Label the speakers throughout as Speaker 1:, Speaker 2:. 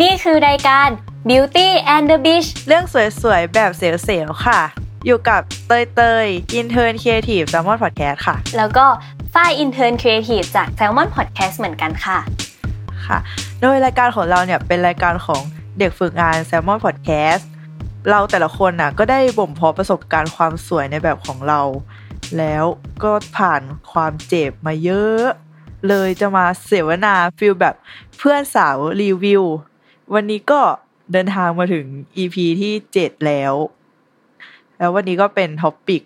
Speaker 1: นี่คือรายการ Beauty and the Bitch
Speaker 2: ๆเรื่องสวยๆ แบบเซลล์ๆค่ะ อยู่กับเตยเตย Intern Creative Salmon Podcast ค่ะ
Speaker 1: แล้วก็ฝ้าย Intern Creative จาก Salmon Podcast เหมือนกันค่ะ
Speaker 2: ค่ะ โดยรายการของเราเนี่ยเป็นรายการของเด็กฝึกงาน Salmon Podcast เราแต่ละคนน่ะก็ได้บ่มเพาะประสบการณ์ความสวยในแบบของเรา แล้วก็ผ่านความเจ็บมาเยอะ เลยจะมาเสวนา feel แบบเพื่อนสาวรีวิว วันนี้ก็เดินทางมาถึง EP ที่7แล้ว แล้ววันนี้ก็เป็น topic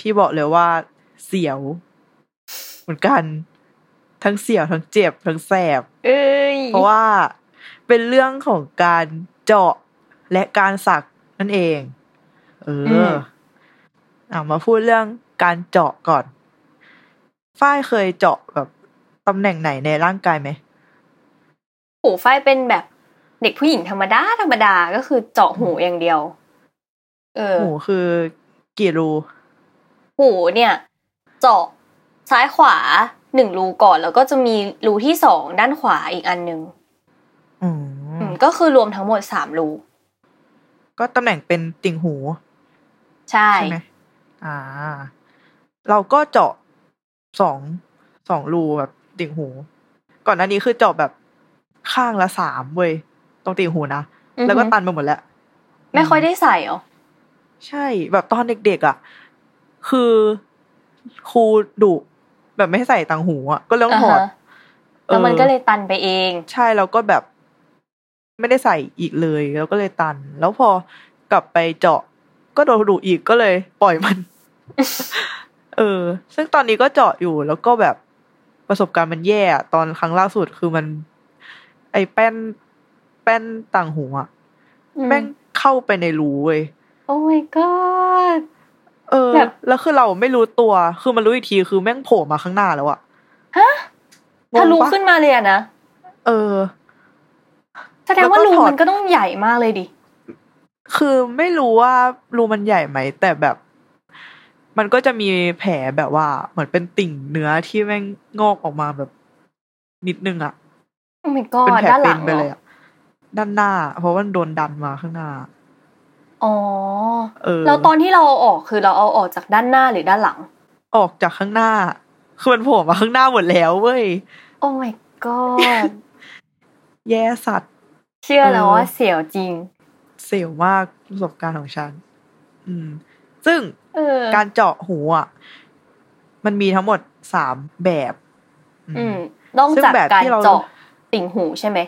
Speaker 2: ที่บอกเลยว่าเสียว เหมือนกัน ทั้งเสียวทั้งเจ็บ ทั้งแสบ
Speaker 1: เอ้ย
Speaker 2: เพราะว่าเป็นเรื่องของการเจาะและการสักนั่นเอง เออออะมาพูดเรื่องการเจาะก่อน ฝ้ายเคยเจาะแบบตำแหน่งไหนในร่างกายไหม
Speaker 1: หูฝ้ายเป็นแบบ เด็กผู้หญิงธรรมดาธรรมดาก็คือเจาะหูอย่างเดียว เออ
Speaker 2: หูคือกี่รู
Speaker 1: หูเนี่ย เจาะซ้ายขวาหนึ่งรูก่อนแล้วก็จะมีรูที่สองด้านขวาอีกอันหนึ่ง
Speaker 2: อื
Speaker 1: อื
Speaker 2: ม
Speaker 1: มก็คือรวมทั้งหมดสามรู
Speaker 2: ก็ตำแหน่งเป็นติ่งหู
Speaker 1: ใช่
Speaker 2: ใช่ไหมอ่า เราก็เจาะสองสองรูแบบติ่งหู ก่อนหน้านี้คือเจาะแบบข้างละสามเว้ย ตรงติ่งหูนะ
Speaker 1: อือฮึ
Speaker 2: แล้วก็ตันไปหมดแล้ว
Speaker 1: ไม่ค่อยได้ใส่เหรอ
Speaker 2: ใช่ แบบตอนเด็กๆอะ คือครูดุแบบไม่ให้ใส่ตังหูอะก็เรื่องถอด
Speaker 1: อ่าฮะแล้วมันก็เลยตันไปเอง
Speaker 2: ใช่แล้วก็แบบ ไม่ได้ใส่อีกเลยแล้วก็เลยตัน แล้วพอกลับไปเจาะ ก็โดนดุอีกก็เลย ปล่อยมัน เออ ซึ่งตอนนี้ก็เจาะอยู่แล้วก็แบบประสบการณ์มันแย่อะตอนครั้งล่าสุดคือมัน ไอ้แป้น แป้นต่างหูอะ
Speaker 1: อืม
Speaker 2: แม่งเข้าไปในรูเว้ย
Speaker 1: โอ้ my god
Speaker 2: เออ
Speaker 1: แบบ
Speaker 2: แล้วคือเราไม่รู้ตัว คือมันรู้อีกทีคือแม่งโผล่มาข้างหน้าแล้วอะ
Speaker 1: ฮะทะลุ
Speaker 2: งงปะ
Speaker 1: ขึ้นมาเลยอะนะ
Speaker 2: เออ
Speaker 1: แสดงว่า
Speaker 2: แล้วก็
Speaker 1: รู
Speaker 2: ถอด
Speaker 1: มันก็ต้องใหญ่มากเลยดิ
Speaker 2: คือไม่รู้ว่ารูมันใหญ่ไหม แต่แบบ มันก็จะมีแผลแบบว่า เหมือนเป็นติ่งเนื้อที่แม่งงอกออกมาแบบ นิดนึงอะ
Speaker 1: โอ้ my
Speaker 2: เป็น
Speaker 1: god
Speaker 2: แผล
Speaker 1: ด้านห
Speaker 2: เป็
Speaker 1: ลั
Speaker 2: น
Speaker 1: ง
Speaker 2: ไป
Speaker 1: เหร
Speaker 2: เลย
Speaker 1: อ
Speaker 2: อะ ด้านหน้า เพราะว่ามันโดนดันมาข้างหน้า
Speaker 1: อ๋อ
Speaker 2: เออ
Speaker 1: แล้วตอนที่เราเอาออกคือเราเอาออกจากด้านหน้าหรือด้านหลัง
Speaker 2: ออกจากข้างหน้า คือมันโผล่มาข้างหน้าหมดแล้วเว้ย
Speaker 1: โอ้ my god
Speaker 2: แย่สัตว์
Speaker 1: เชื่อแล้ว
Speaker 2: เออ
Speaker 1: ว่าเสียวจริง
Speaker 2: เสียวมากประสบการณ์ของฉัน อืม ซึ่ง
Speaker 1: เออ
Speaker 2: การเจาะหูอะ มันมีทั้งหมดสามแบบ
Speaker 1: อืมนอก
Speaker 2: ซึ่ง
Speaker 1: จาก
Speaker 2: แบบ
Speaker 1: การ
Speaker 2: ที่เรา
Speaker 1: เจาะติ่งหูใช่ไหม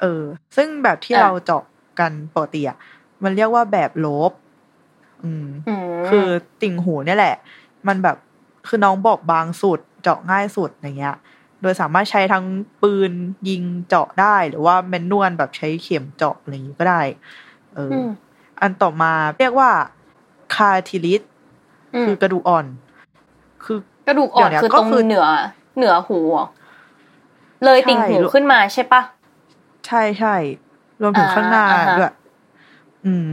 Speaker 2: เออ ซึ่งแบบที่
Speaker 1: อะ
Speaker 2: เราเจาะกันปกติอะมันเรียกว่าแบบโลบอืม
Speaker 1: อืม
Speaker 2: คือติ่งหูเนี่ยแหละ มันแบบคือน้องบอกบางสุด เจาะง่ายสุดอย่างเงี้ย โดยสามารถใช้ทั้งปืนยิงเจาะได้ หรือว่าแมนนวลแบบใช้เข็มเจาะอะไรอย่างงี้ก็ได้ เอออ
Speaker 1: ม
Speaker 2: อันต่อมาเรียกว่าคาทิลิส
Speaker 1: อืม
Speaker 2: คือกระดูกอ่อน คือก
Speaker 1: ระดูกอ่อน
Speaker 2: เดี๋ยว
Speaker 1: คือ
Speaker 2: ก็
Speaker 1: ตรง
Speaker 2: คือ
Speaker 1: เหนือ เหนือหูเหรอเลยติ่งหู
Speaker 2: ใช่
Speaker 1: ขึ้นมาใช่ปะ
Speaker 2: ใช่ใช่รวมถึง
Speaker 1: อ่า
Speaker 2: ข้างหน้า
Speaker 1: อ่าฮะ
Speaker 2: ด้วยอืม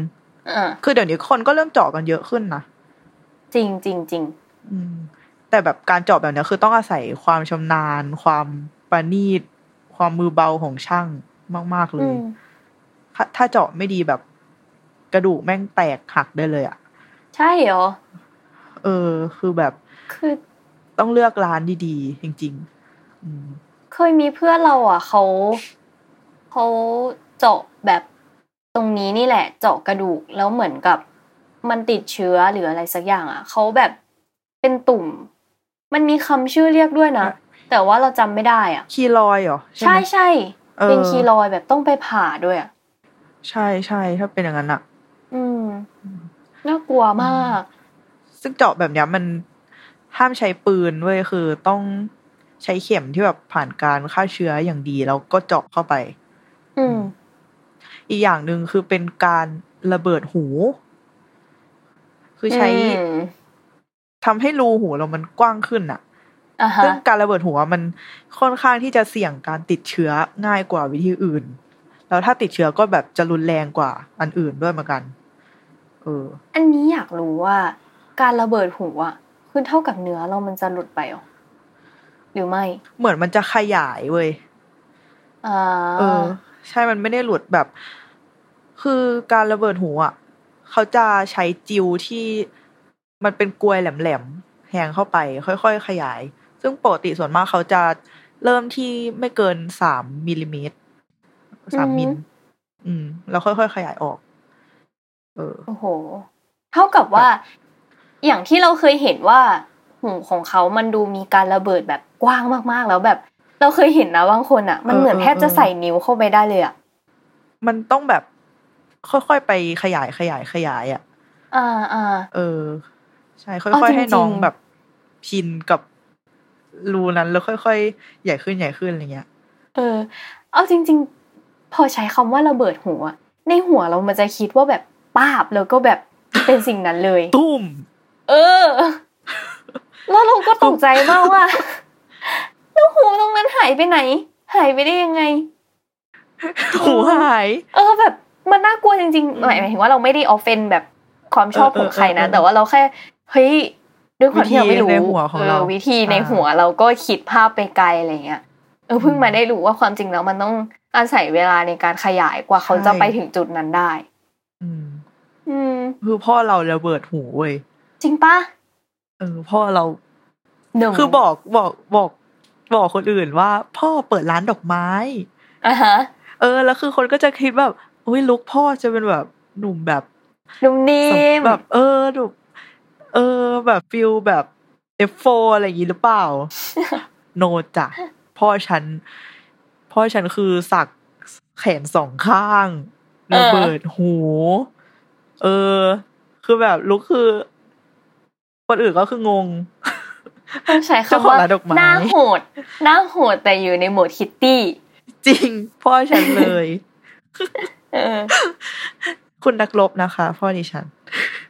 Speaker 1: อ่า
Speaker 2: คือเดี๋ยวนี้คนก็เริ่มเจาะกันเยอะขึ้นนะ
Speaker 1: จริงจริงจริง
Speaker 2: อืมแต่แบบการเจาะแบบเนี้ยคือต้องอาศัยความชำนาญ ความประณีต ความมือเบาของช่างมาก ๆ เล
Speaker 1: อื
Speaker 2: ย
Speaker 1: ม
Speaker 2: ถ้าถ้าเจาะไม่ดีแบบ กระดูกแม่งแตกหักได้เลยอะ่ะ
Speaker 1: ใช่เหรอ
Speaker 2: เออ คือแบบ
Speaker 1: คือ
Speaker 2: ต้องเลือกร้านดี ๆ จริงๆอืม
Speaker 1: เคยมีเพื่อนเราอะเขา เขาเจาะแบบตรงนี้นี่แหละ เจาะกระดูกแล้วเหมือนกับมันติดเชื้อหรืออะไรสักอย่างอะเขาแบบเป็นตุ่ม มันมีคำชื่อเรียกด้วยนะ แต่ว่าเราจำไม่ได้อะ
Speaker 2: คีรอยด์เหรอ
Speaker 1: ใช่
Speaker 2: ไหม
Speaker 1: ใช่
Speaker 2: เออ
Speaker 1: เป็นคีรอยด์แบบต้องไปผ่าด้วยอะ
Speaker 2: ใช่ใช่ถ้าเป็นอย่างนั้นอะ
Speaker 1: อืมน่ากลัวมาก
Speaker 2: ซึ่งเจาะแบบเนี้ยมันห้ามใช้ปืนเว้ยคือต้องใช้เข็มที่แบบผ่านการฆ่าเชื้ออย่างดีแล้วก็เจาะเข้าไป
Speaker 1: อืม
Speaker 2: อีกอย่างหนึ่งคือเป็นการระเบิดหู คือใช้
Speaker 1: อืม
Speaker 2: ทำให้รูหูเรามันกว้างขึ้นอะ
Speaker 1: อ่าฮะ
Speaker 2: ซึ่งการระเบิดหัวมันค่อนข้างที่จะเสี่ยงการติดเชื้อง่ายกว่าวิธีอื่น แล้วถ้าติดเชื้อก็แบบจะรุนแรงกว่าอันอื่นด้วยเหมือนกัน เออ
Speaker 1: อันนี้อยากรู้ว่า การระเบิดหูอะคือเท่ากับเนื้อเรามันจะหลุดไปเหรอหรือไม่
Speaker 2: เหมือนมันจะขยายเว้ย
Speaker 1: อ่า
Speaker 2: เออ ใช่มันไม่ได้หลุดแบบ คือการระเบิดหูอะเขาจะใช้จิวที่มันเป็นกลวยแหลมๆแหงเข้าไป ค่อยๆขยาย ซึ่งปกติส่วนมากเขาจะเริ่มที่ไม่เกินสามมิลลิเมตรสามมิลอืม แล้วค่อยๆขยายออก เออ
Speaker 1: โอ้โห เท่ากับว่า อย่างที่เราเคยเห็นว่าหูของเขามันดูมีการระเบิดแบบกว้างมากๆ แล้วแบบ เราเคยเห็นนะบางคนอะ มันเหมือน
Speaker 2: เออ
Speaker 1: แทบจะ
Speaker 2: เออ
Speaker 1: ใส่นิ้วเข้าไปได้เลยอะ
Speaker 2: มันต้องแบบ ค่อยๆไปขยายขยายขยายอะ
Speaker 1: อ่าอ่า
Speaker 2: เออ ใช่ ค่
Speaker 1: เอา
Speaker 2: อย
Speaker 1: จริงๆ
Speaker 2: ๆให้น้องแบบชินกับรูนั้นแล้วค่อยๆใหญ่ขึ้นใหญ่ขึ้นอะไรเงี้ย
Speaker 1: เออ เอาจริง ๆ พอใช้คำว่าระเบิดหัว ในหัวเรามันจะคิดว่าแบบป้าบแล้วก็แบบเป็นสิ่งนั้นเลย
Speaker 2: ตุ้ม
Speaker 1: เออ แล้วเราก็ตกใจมากว่า แล้วหูตรงนั้นหายไปไหน หายไปได้ยังไง
Speaker 2: หูหาย
Speaker 1: เออแบบมันน่ากลัวจริงๆหมายหมายถึงว่าเราไม่ได้ออฟเฟนแบบความชอบ
Speaker 2: เออ
Speaker 1: ของใครนะ
Speaker 2: เออเออ
Speaker 1: แต่ว่าเราแค่เฮ้ยด้วยความที่เราไม่รู้
Speaker 2: วิธีในหัวของเรา
Speaker 1: วิธีใน
Speaker 2: อ่า
Speaker 1: หัวเราก็คิดภาพไปไกลอะไรเงี้ยเออเพิ่งมาได้รู้ว่าความจริงแล้วมันต้องอาศัยเวลาในการขยายกว่าเขาจะไปถึงจุดนั้นได้
Speaker 2: อืม
Speaker 1: อืม
Speaker 2: คือพ่อเราระเบิดหูเว้ย
Speaker 1: จริงปะ
Speaker 2: เออพ่อเรา
Speaker 1: หนึ่ง
Speaker 2: คือบอกบอกบอก บอกคนอื่นว่า พ่อเปิดร้านดอกไม้
Speaker 1: อะฮะ
Speaker 2: เออ แล้วคือคนก็จะคิดแบบอุ้ยลุกพ่อจะเป็นแบบหนุ่มแบบ
Speaker 1: นุ่มนิ่ม
Speaker 2: แบบ เออหนุ่มเออ แบบฟิลแบบเอฟโฟอะไรอย่างงี้หรือเปล่า โนจ้ะพ่อฉัน พ่อฉันคือสักแขนสองข้างระเบิดหู เออ คือแบบลุกคือคนอื่นก็คืองง
Speaker 1: ต้องใช้
Speaker 2: เจ้า
Speaker 1: คำ
Speaker 2: ของ
Speaker 1: ว่า
Speaker 2: ร้านดอกไม้
Speaker 1: หน้าโหดหน้าโหดแต่อยู่ในโหมดคิตตี้
Speaker 2: จริง พ่อฉันเลย
Speaker 1: เออ
Speaker 2: คุณนักรบนะคะ พ่อดิฉัน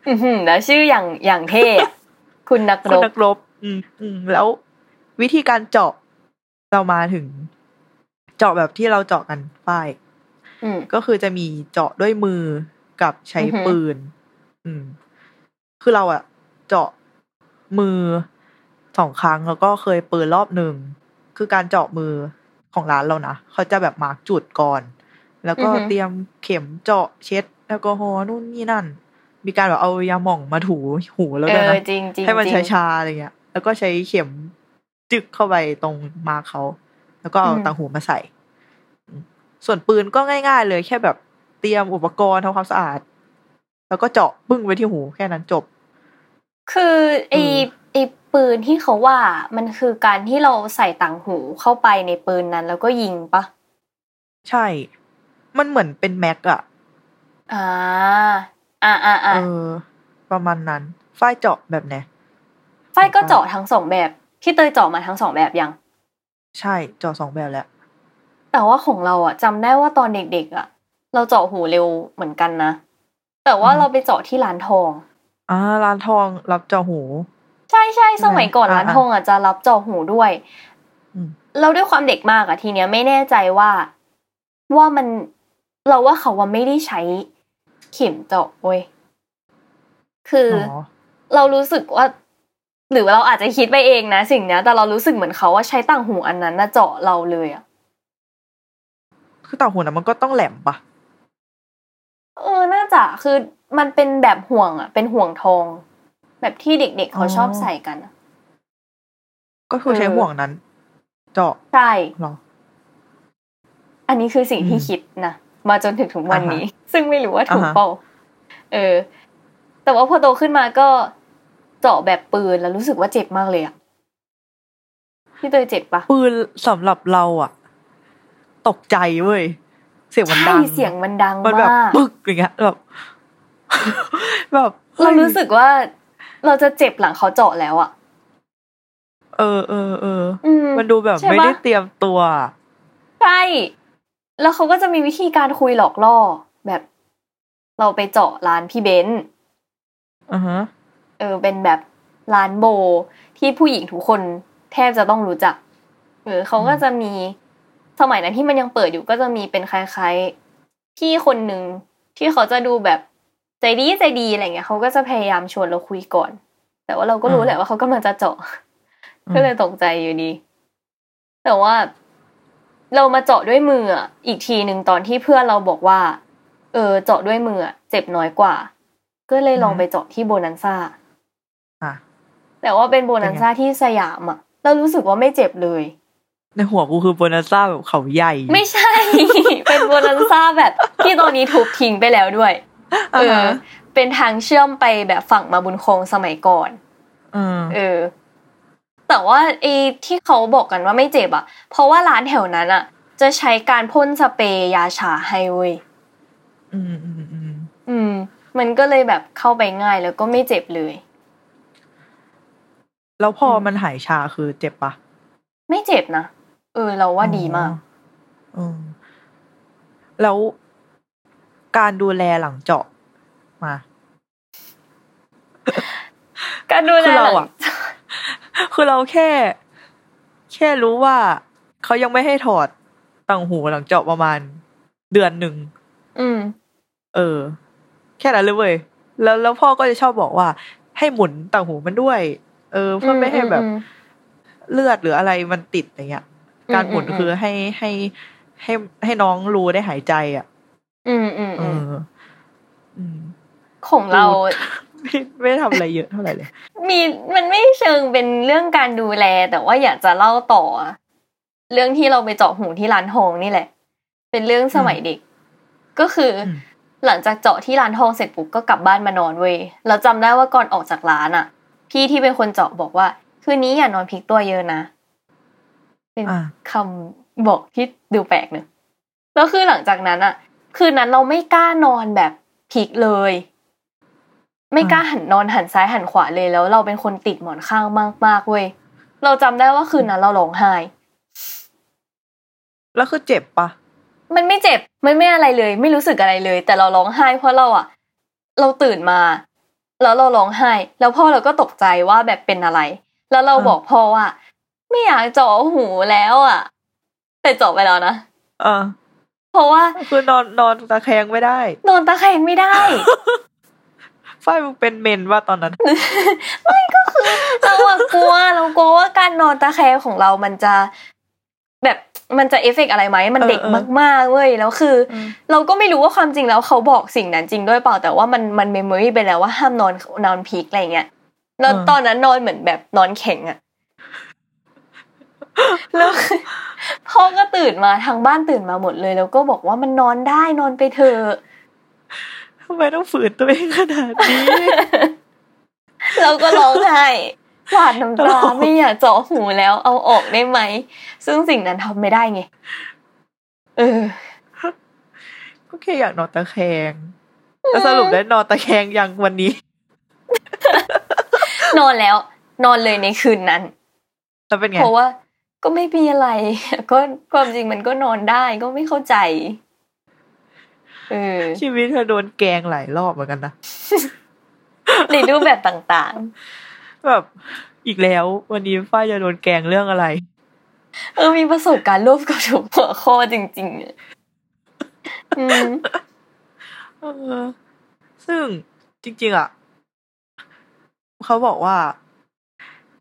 Speaker 1: อือหือแล้วชื่ออย่างอย่างเท่อะคุณนัก
Speaker 2: คุ
Speaker 1: ร
Speaker 2: ณ
Speaker 1: บ
Speaker 2: นักรบ อืมอืมแล้ววิธีการเจาะเรามาถึง เจาะแบบที่เราเจาะกันฝ้าย
Speaker 1: อืม
Speaker 2: ก็คือจะมีเจาะด้วยมือกับใช้
Speaker 1: อือหือ
Speaker 2: ปืน อืม คือเราอะเจาะมือ สองครั้งแล้วก็เคยปืนรอบหนึ่งคือการเจาะมือของร้านเรานะเขาจะแบบมาร์กจุดก่อน แล้วก็เตรียมเข็มเจาะเช็ดแอลกอฮอล์นู่นนี่นั่น มีการแบบเอายาหม่องมาถูหูแล้ว
Speaker 1: เอ
Speaker 2: ด้วย
Speaker 1: อ
Speaker 2: นะ
Speaker 1: จริงจริง
Speaker 2: ให้มัน
Speaker 1: จริง
Speaker 2: ช้าๆอะไรเงี้ย แล้วก็ใช้เข็มจึกเข้าไปตรงมาร์คเขา แล้วก็เอา
Speaker 1: อืม
Speaker 2: ต่างหูมาใส่อืมส่วนปืนก็ง่าย ๆ เลยแค่แบบเตรียมอุปกรณ์ทำความสะอาด แล้วก็เจาะปึ้งไปที่หูแค่นั้นจบ
Speaker 1: คือไอ
Speaker 2: เออ
Speaker 1: ไอปืนที่เขาว่ามันคือการที่เราใส่ต่างหูเข้าไปในปืนนั้น แล้วก็ยิงปะ
Speaker 2: ใช่ มันเหมือนเป็นแม็กอะ
Speaker 1: อ่าอ่าอ่าอ่า
Speaker 2: เออประมาณนั้นฝ้ายเจาะแบบไหน
Speaker 1: ไฟก็เจาะทั้งสองแบบพี่เตยเจาะมาทั้งสองแบบยัง
Speaker 2: ใช่เจาะสองแบบแล้ว
Speaker 1: แต่ว่าของเราอะจำได้ว่าตอนเด็กๆอะเราเจาะหูเร็วเหมือนกันนะแต่ว่า
Speaker 2: อืม
Speaker 1: เราไปเจาะที่ร้านทอง
Speaker 2: อ่าร้านทองรับเจาะหู
Speaker 1: ใช่ใช่สมัยก่อน
Speaker 2: อ่า
Speaker 1: ร้านทองอะจะรับเจาะหูด้วย
Speaker 2: อืม
Speaker 1: เราด้วยความเด็กมากอะทีเนี้ยไม่แน่ใจว่าว่ามันเราว่าเขาว่าไม่ได้ใช้เข็มเจาะเว้ยคืออ
Speaker 2: อ๋อ
Speaker 1: เรารู้สึกว่า หรือเราอาจจะคิดไปเองนะสิ่งเนี้ยแต่เรารู้สึกเหมือนเขาว่าใช้ต่างหูอันนั้นน่ะเจาะเราเลยอะ
Speaker 2: คือต่างหูนะมันก็ต้องแหลมปะ
Speaker 1: เออน่าจะคือมันเป็นแบบห่วงอะเป็นห่วงทอง แบบที่เด็ก ๆ เขาชอบใส่กันอะ
Speaker 2: ก็คือใช้
Speaker 1: เออ
Speaker 2: ห่วงนั้น เจาะ
Speaker 1: ใช่
Speaker 2: เหรอ
Speaker 1: อันนี้คือสิ่งที่
Speaker 2: อืม
Speaker 1: คิดนะมาจนถึงถึงวันนี้ ซึ่งไม่รู้ว่าถูก
Speaker 2: อ่าฮะ
Speaker 1: เปล่าเออ แต่ว่าพอโตขึ้นมาก็เจาะแบบปืนแล้วรู้สึกว่าเจ็บมากเลยอะพี่เตยเจ็บปะ
Speaker 2: ปืนสำหรับเราอะตกใจเว้ยเสียงมัน
Speaker 1: ใช่
Speaker 2: ดัง
Speaker 1: เสียงมันดัง
Speaker 2: มันแบบ
Speaker 1: มาก
Speaker 2: ปึกอย่างเงี้ยแบบแบบ
Speaker 1: เรารู้สึกว่า เราจะเจ็บหลังเขาเจาะแล้วอะ
Speaker 2: เออเออเออ
Speaker 1: อืม
Speaker 2: มันดูแบบ
Speaker 1: ใช่
Speaker 2: ไม่ได้
Speaker 1: ปะ
Speaker 2: เตรียมตัว
Speaker 1: ใช่แล้วเขาก็จะมีวิธีการคุยหลอกล่อ แบบ เราไปเจาะร้านพี่เบนซ์
Speaker 2: อือฮะ
Speaker 1: เออ เป็นแบบร้านโบ ที่ผู้หญิงทุกคนแทบจะต้องรู้จักเออเขาก็จะมีสมัยนั้นที่มันยังเปิดอยู่ก็จะมีเป็นคล้ายๆพี่คนหนึ่งที่เขาจะดูแบบ ใจดีใจดีอะไรเงี้ยเขาก็จะพยายามชวนเราคุยก่อน แต่ว่าเราก็รู้แหละว่าเขากำลังจะเจาะก็เลยตกใจอยู่ดี แต่ว่าเรามาเจาะด้วยมืออะอีกทีหนึ่งตอนที่เพื่อนเราบอกว่า เออ เจาะด้วยมืออะเจ็บน้อยกว่า ก็เลยลองไปเจาะที่โบนันซ่า
Speaker 2: อะ
Speaker 1: แต่ว่าเป็นโบนันซ่าที่สยามอะเรารู้สึกว่าไม่เจ็บเลย
Speaker 2: ในหัวกูคือโบนันซ่าแบบเขาใหญ่
Speaker 1: ไม่ใช่ เป็นโบนันซ่าแบบที่ตอนนี้ทุบทิ้งไปแล้วด้วย เออเป็นทางเชื่อมไปแบบฝั่งมาบุญคงสมัยก่อน
Speaker 2: เออ
Speaker 1: เออ แต่ว่าไอ้ที่เขาบอกกันว่าไม่เจ็บอะ เพราะว่าร้านแถวนั้นอะ จะใช้การพ่นสเปรย์ยาชาให้เว้ย
Speaker 2: อืมอืมอืม
Speaker 1: อืม มันก็เลยแบบเข้าไปง่ายแล้วก็ไม่เจ็บเลย
Speaker 2: แล้วพออ
Speaker 1: ม
Speaker 2: มันหายชาคือเจ็บปะ
Speaker 1: ไม่เจ็บนะเออ เราว่าดีมาก
Speaker 2: อืมแล้ว การดูแลหลังเจาะมา
Speaker 1: การดูแล
Speaker 2: คือเรา
Speaker 1: หลั
Speaker 2: อะ
Speaker 1: ง
Speaker 2: คือเราแค่ แค่รู้ว่าเขายังไม่ให้ถอดต่างหูหลังเจาะประมาณเดือนหนึ่ง
Speaker 1: อืม
Speaker 2: เออ แค่นั้นเลยเว้ยแล้วแล้วพ่อก็จะชอบบอกว่า ให้หมุนต่างหูมันด้วย เออ เพื่อไม่ให้แบบ
Speaker 1: อืม
Speaker 2: เลือดหรืออะไรมันติดอย่างเงี้ย
Speaker 1: อืม
Speaker 2: การหมุน
Speaker 1: อืม
Speaker 2: คือให้ให้ให้ให้น้องรู้ได้หายใจ อะ
Speaker 1: อืมอืม
Speaker 2: เอ
Speaker 1: อืม
Speaker 2: ออืม
Speaker 1: ของเรา
Speaker 2: ไม่ไม่ได้ทำอะไรเยอะเท่าไหร่เลย
Speaker 1: มีมันไม่เชิงเป็นเรื่องการดูแล แต่ว่าอยากจะเล่าต่อ เรื่องที่เราไปเจาะหูที่ร้านทองนี่แหละ เป็นเรื่องสมัยเด็ก ก็คืออ
Speaker 2: ม
Speaker 1: หลังจากเจาะที่ร้านทองเสร็จปุ๊บก็กลับบ้านมานอนเว้ยเราจำได้ว่าก่อนออกจากร้านอะ พี่ที่เป็นคนเจาะบอกว่าคืนนี้อย่านอนพลิกตัวเยอะนะ เป็น
Speaker 2: อ่า
Speaker 1: คำบอกที่ดูแปลกเนอะแล้วคือหลังจากนั้นอะ คืนนั้นเราไม่กล้านอนแบบพลิกเลย ไม่กล้าหันนอนหันซ้ายหันขวาเลยแล้ว เราเป็นคนติดหมอนข้างมากๆเว้ยเราจำได้ว่าคืนนั้นเราร้องไห้
Speaker 2: แล้วคือเจ็บปะ
Speaker 1: มันไม่เจ็บมันไม่อะไรเลย ไม่รู้สึกอะไรเลย แต่เราร้องไห้เพราะเราอะเราตื่นมาแล้วเราร้องไห้ แล้วพ่อเราก็ตกใจว่าแบบเป็นอะไร แล้วเราบอกพ่อว่า ไม่อยากเจาะหูแล้วอะแต่เจาะไปแล้วนะ
Speaker 2: อ่า
Speaker 1: เพราะว่า
Speaker 2: คือนอนนอนตะแคงไม่ได้
Speaker 1: นอนตะแคงไม่ได้
Speaker 2: ฝ้ายมึงเป็นเมนว่าตอนนั้น
Speaker 1: เราอะกลัวเรากลัวว่าการนอนตะแคงของเรามันจะ แบบมันจะเอฟเฟกต์อะไรไหมมันเด็ก
Speaker 2: เออเออ
Speaker 1: มากๆเว้ยแล้วคือ
Speaker 2: อืม
Speaker 1: เราก็ไม่รู้ว่าความจริงแล้วเขาบอกสิ่งนั้นจริงด้วยเปล่าแต่ว่ามันมัน memory ไปแล้วว่าห้ามนอนนอนพีกอะไรเงี้ยแล้วตอนนั้นนอนเหมือนแบบนอนแข็งอะแล้ว พ่อก็ตื่นมาทางบ้านตื่นมาหมดเลย แล้วก็บอกว่ามันนอนได้นอนไปเถอะ
Speaker 2: ทำไมต้องฝืนตัวเองขนาดนี้
Speaker 1: เราก็ร้องไห้หวาดน้ำตา
Speaker 2: โอ้
Speaker 1: ไม่อยากเจาะหูแล้วเอาออกได้ไหม ซึ่งสิ่งนั้นทำไม่ได้ไง เออ
Speaker 2: ก็แค่อยากนอนตะแคงแล้วสรุปได้นอนตะแคงยังวันนี้
Speaker 1: นอนแล้ว นอนเลยในคืนนั้น
Speaker 2: แล้วเป็นไง
Speaker 1: เพราะว่า ก็ไม่มีอะไร ก็ความจริงมันก็นอนได้ก็ไม่เข้าใจเออ
Speaker 2: ชีวิตเธอโดนแกล้งหลายรอบเหมือนกันนะ
Speaker 1: ในรูปแบบต่าง
Speaker 2: แบบอีกแล้ว วันนี้ฝ้ายจะโดนแกล้งเรื่องอะไร
Speaker 1: ๆเออมีประสบการณ์ร่วมกับทุกหัวข้อจริงๆอะอืม
Speaker 2: เออซึ่งจริง ๆ อะ เขาบอกว่า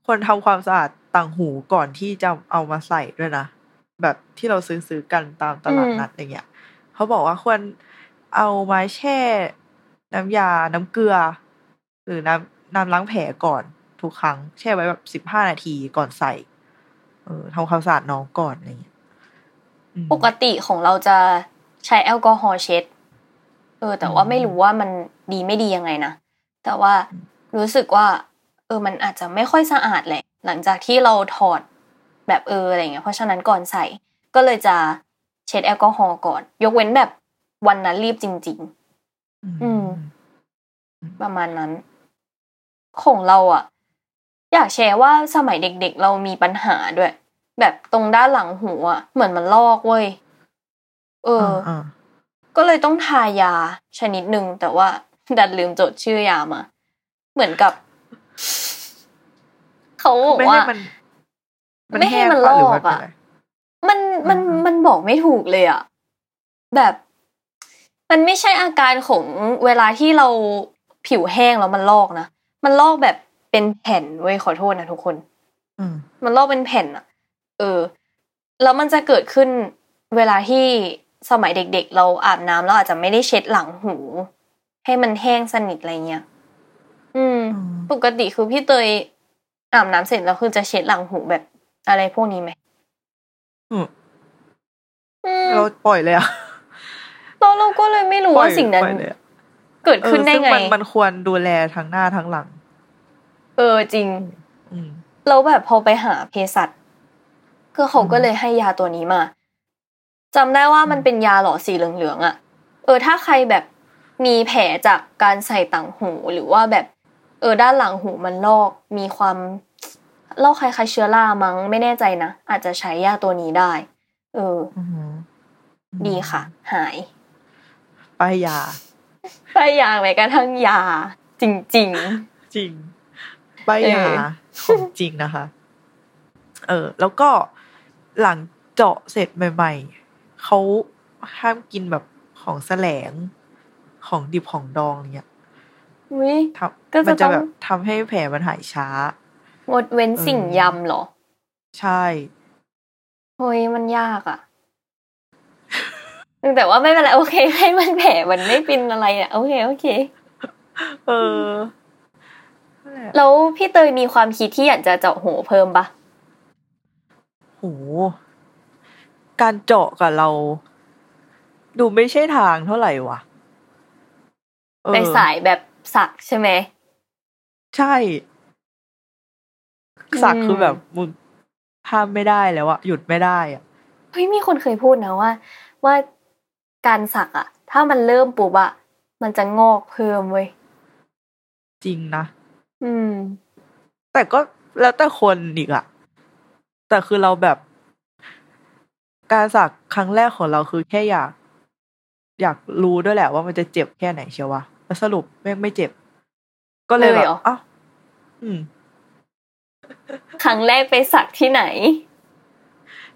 Speaker 2: ควรทำความสะอาดต่างหูก่อนที่จะเอามาใส่ด้วยนะ แบบที่เราซื้อซื้อกันตามตลาดนัดอะไรเงี้ยเขาบอกว่าควรเอาไม้แช่ น้ำยา น้ำเกลือ หรือน้ำน้ำล้างแผลก่อนทุกครั้ง แช่ไว้แบบสิบห้านาทีก่อนใส่ เออทำความสะอาดน้องก่อนอะไรเงี้ยอืม
Speaker 1: ปกติของเราจะใช้แอลกอฮอล์เช็ด เออ แต่ว่า
Speaker 2: อืม
Speaker 1: ไม่รู้ว่ามันดีไม่ดียังไงนะ แต่ว่ารู้สึกว่า เออมันอาจจะไม่ค่อยสะอาดแหละหลังจากที่เราถอดแบบเอออะไรเงี้ยเพราะฉะนั้นก่อนใส่ก็เลยจะเช็ดแอลกอฮอล์ก่อน ยกเว้นแบบวันนั้นรีบจริงอืมๆประมาณนั้น ของเราอะ อยากแชร์ว่าสมัยเด็ก ๆ เรามีปัญหาด้วย แบบตรงด้านหลังหูอะ เหมือนมันลอกเว้ยเออ
Speaker 2: อ่า
Speaker 1: ก็เลยต้องทายาชนิดหนึ่งแต่ว่าดันลืมจดชื่อยามา เหมือนกับ เขาบอก
Speaker 2: ไม่
Speaker 1: ว่า
Speaker 2: ให้มัน
Speaker 1: ไม่ให้มัน
Speaker 2: แห้งปะหรื
Speaker 1: ลอก
Speaker 2: ว่าเป็น
Speaker 1: อะ
Speaker 2: ไร
Speaker 1: มันมัน
Speaker 2: อืม
Speaker 1: มันบอกไม่ถูกเลยอะแบบ มันไม่ใช่อาการของเวลาที่เราผิวแห้งแล้วมันลอกนะมันลอกแบบเป็นแผ่นเว้ยขอโทษนะทุกคน
Speaker 2: อืม
Speaker 1: มันลอกเป็นแผ่นอะ เออ แล้วมันจะเกิดขึ้นเวลาที่สมัยเด็ก ๆ เราอาบน้ำแล้วอาจจะไม่ได้เช็ดหลังหู ให้มันแห้งสนิทอะไรเงี้ย อืม
Speaker 2: อืม
Speaker 1: ปกติคือพี่เตยอาบน้ำเสร็จแล้วคือจะเช็ดหลังหูแบบอะไรพวกนี้ไหม
Speaker 2: อืม
Speaker 1: อืม
Speaker 2: เราปล่อยเลยอะ
Speaker 1: เราเราก็เลยไม่รู้
Speaker 2: ปล่อ
Speaker 1: ว่ายสิ่งนั้น
Speaker 2: ปล่อยเลยอะ
Speaker 1: เกิดขึ้นได้
Speaker 2: เออซึ่
Speaker 1: ไง
Speaker 2: มันมันควรดูแลทั้งหน้าทั้งหลัง
Speaker 1: เออจริง
Speaker 2: อืม
Speaker 1: แล้วแบบพอไปหาเภสัชก็เขาก็
Speaker 2: อืม
Speaker 1: เลยให้ยาตัวนี้มาจำได้ว่ามันเป็นยาหล่อสีเหลืองๆอะ เออ ถ้าใครแบบมีแผลจากการใส่ต่างหูหรือว่าแบบเออด้านหลังหูมันลอกมีความลอกคล้ายๆเชื้อรามั้งไม่แน่ใจนะอาจจะใช้ยาตัวนี้ได้ เออ
Speaker 2: อือหือ
Speaker 1: ดีค่ะ หาย
Speaker 2: ป้ายยา
Speaker 1: ไปยาแม้กระทั่งยา จริง
Speaker 2: จริงป้ายยา
Speaker 1: เออ
Speaker 2: ของจริงนะคะ เออ แล้วก็หลังเจาะเสร็จใหม่ ๆเขาห้ามกินแบบของแสลงของดิบของดองเนี่ย
Speaker 1: ๆอุ้ย
Speaker 2: ท
Speaker 1: ก็ำจะ
Speaker 2: มันจะ
Speaker 1: ต้อง
Speaker 2: แบบทำให้แผลมันหายช้า
Speaker 1: งดเว้น
Speaker 2: เออ
Speaker 1: สิ่งยำเหรอ
Speaker 2: ใช่
Speaker 1: เฮ้ยมันยากอะแต่ว่าไม่เป็นไรโอเค ให้มันแผลมันไม่เป็นอะไรอะโอเคโอเค
Speaker 2: เออนั่นแหละ
Speaker 1: แล้วพี่เตยมีความคิดที่อยากจะเจาะหูเพิ่มปะ
Speaker 2: โหการเจาะกับเรา ดูไม่ใช่ทางเท่าไหร่วะเออ
Speaker 1: ในสายแบบ สักใช่ไหม
Speaker 2: ใช่ สัก
Speaker 1: อืม
Speaker 2: คือแบบมึงห้ามไม่ได้แล้วอะหยุดไม่ได้อะ
Speaker 1: เฮ้ยมีคนเคยพูดนะว่า ว่าการสักอะถ้ามันเริ่มปุ๊บอะมันจะงอกเพิ่มเว้ย
Speaker 2: จริงนะ
Speaker 1: อืม
Speaker 2: แต่ก็แล้วแต่คนอีกอะแต่คือเราแบบ การสักครั้งแรกของเราคือแค่อยาก อยากรู้ด้วยแหละว่ามันจะเจ็บแค่ไหนเชียววะ แล้วสรุปแม่งไม่เจ็บ ก็เลยแบ
Speaker 1: เลย
Speaker 2: บ
Speaker 1: เหรอ
Speaker 2: อ้าวอืม
Speaker 1: ครั้งแรกไปสักที่ไหน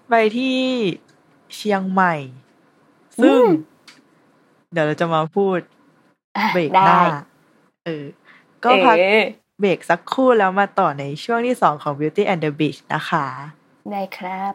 Speaker 2: ไปที่เชียงใหม่ ซึ่ง
Speaker 1: อืม
Speaker 2: เดี๋ยวเราจะมาพูด
Speaker 1: อะ
Speaker 2: เบรกห
Speaker 1: ได้
Speaker 2: น้า เออ ก็พัก
Speaker 1: เออ
Speaker 2: เบรกสักครู่แล้วมาต่อในช่วงที่สองของ Beauty and the Beast นะคะ
Speaker 1: ได้ครับ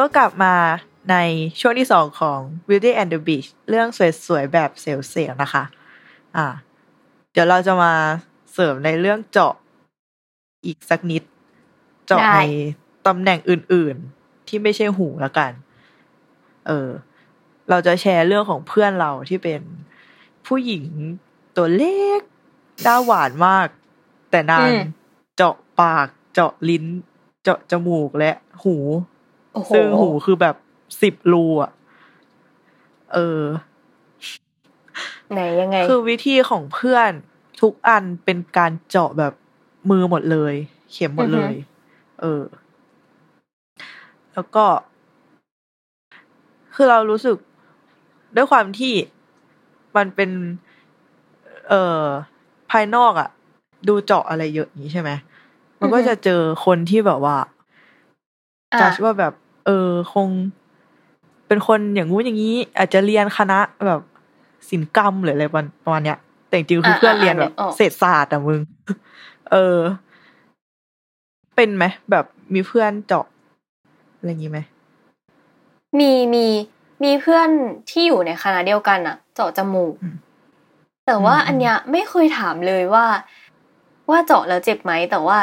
Speaker 2: ก็กลับมาในช่วงที่สองของ Beauty and the Beast เรื่องสวยๆ แบบเซลล์ๆนะคะ อ่า เดี๋ยวเราจะมาเสริมในเรื่องเจาะอีกสักนิด เจาะ
Speaker 1: ได้
Speaker 2: ในตำแหน่งอื่นๆ ที่ไม่ใช่หูแล้วกัน เออ เราจะแชร์เรื่องของเพื่อนเราที่เป็นผู้หญิงตัวเล็กหน้าหวานมาก แต่นาง
Speaker 1: อืม
Speaker 2: เจาะปาก เจาะลิ้น เจาะจมูกและหู
Speaker 1: โอ้โห
Speaker 2: ซึ่งหูคือแบบสิบรูอะ เออ
Speaker 1: ไหนยังไง
Speaker 2: คือวิธีของเพื่อนทุกอันเป็นการเจาะแบบมือหมดเลย เข็มหมดเลย เออ แล้วก็ คือเรารู้สึกด้วยความที่มันเป็น เอ่อ ภายนอกอะดูเจาะอะไรเยอะอย่างนี้ใช่ไหมมันก็
Speaker 1: อือฮึ
Speaker 2: จะเจอคนที่แบบว่า
Speaker 1: อะ
Speaker 2: จัดว่าแบบ เออ คง เป็นคนอย่างงู้นอย่างนี้ อาจจะเรียนคณะแบบศิลปกรรมหรืออะไรประมาณเนี้ย แต่จริงๆคือเพื่อนเรียนแบบเศรษฐศาสตร์อะมึง เออ เป็นไหมแบบมีเพื่อนเจาะอะไรอย่างนี้ไหม
Speaker 1: มีมีมีเพื่อนที่อยู่ในคณะเดียวกันอะเจาะจมูก
Speaker 2: อืม
Speaker 1: แต่ว่า
Speaker 2: อืม
Speaker 1: อันเนี้ยไม่เคยถามเลยว่า ว่าเจาะแล้วเจ็บไหมแต่ว่า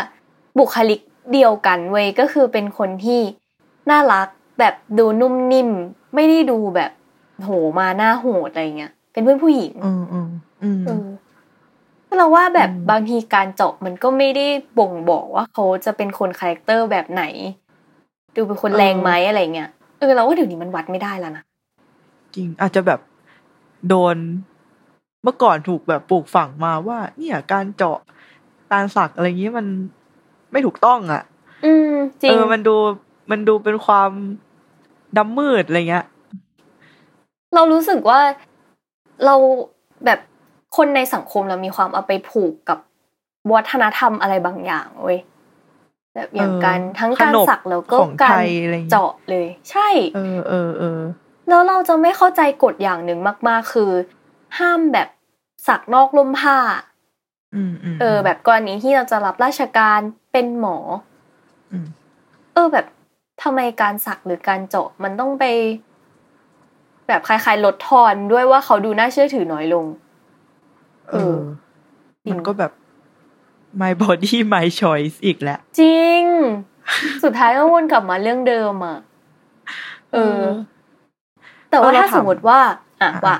Speaker 1: บุคลิกเดียวกันเว้ยก็คือเป็นคนที่ น่ารักแบบดูนุ่มนิ่ม ไม่ได้ดูแบบโหมาหน้าโหดอะไรเงี้ย เป็นเพื่อนผู้หญิง
Speaker 2: อืมอืมอืม
Speaker 1: เออเราว่าแบบ
Speaker 2: อืม
Speaker 1: บางทีการเจาะมันก็ไม่ได้บ่งบอกว่าเขาจะเป็นคน character แบบไหน ดูเป็นคนแรงไหมอะไรเงี้ยเออเราว่าเดี๋ยวนี้มันวัดไม่ได้แล้วนะ
Speaker 2: จริงอาจจะแบบโดนเมื่อก่อนถูกแบบปลูกฝังมาว่า เนี่ยการเจาะการสักอะไรอย่างนี้มันไม่ถูกต้องอะ
Speaker 1: อืมจริ
Speaker 2: เองอมันดู มันดูเป็นความดำมืดอะไรเงี้ย
Speaker 1: เรารู้สึกว่าเราแบบคนในสังคมเรามีความเอาไปผูกกับวัฒนธรรมอะไรบางอย่างเว้ยแบบอย่าง
Speaker 2: เออ
Speaker 1: การทั้งการ
Speaker 2: ขนบ
Speaker 1: สักแล้วก็
Speaker 2: ของ
Speaker 1: กา
Speaker 2: ไท
Speaker 1: ร
Speaker 2: ยอะไรอย่างงี้
Speaker 1: เจาะเลย ใช่
Speaker 2: เออเออเออ
Speaker 1: แล้วเราจะไม่เข้าใจกฎอย่างหนึ่งมาก ๆ คือ ห้ามแบบสักนอกร่มผ้า
Speaker 2: อืมอืม
Speaker 1: เออ แบบกรณีที่เราจะรับราชการเป็นหมอ
Speaker 2: อืม
Speaker 1: เออแบบ ทำไมการสักหรือการเจาะมันต้องไป แบบคล้ายๆลดทอนด้วยว่าเขาดูน่าเชื่อถือน้อยลง
Speaker 2: เออ
Speaker 1: จริง
Speaker 2: มันก็แบบ my body my choice อีกแหละ
Speaker 1: จริง สุดท้ายก็วนกลับมาเรื่องเดิมอะเออ แต่ว่า
Speaker 2: เออเรา
Speaker 1: ถ้า
Speaker 2: ถาม
Speaker 1: สมมติว่าอะ
Speaker 2: อะ
Speaker 1: ว่า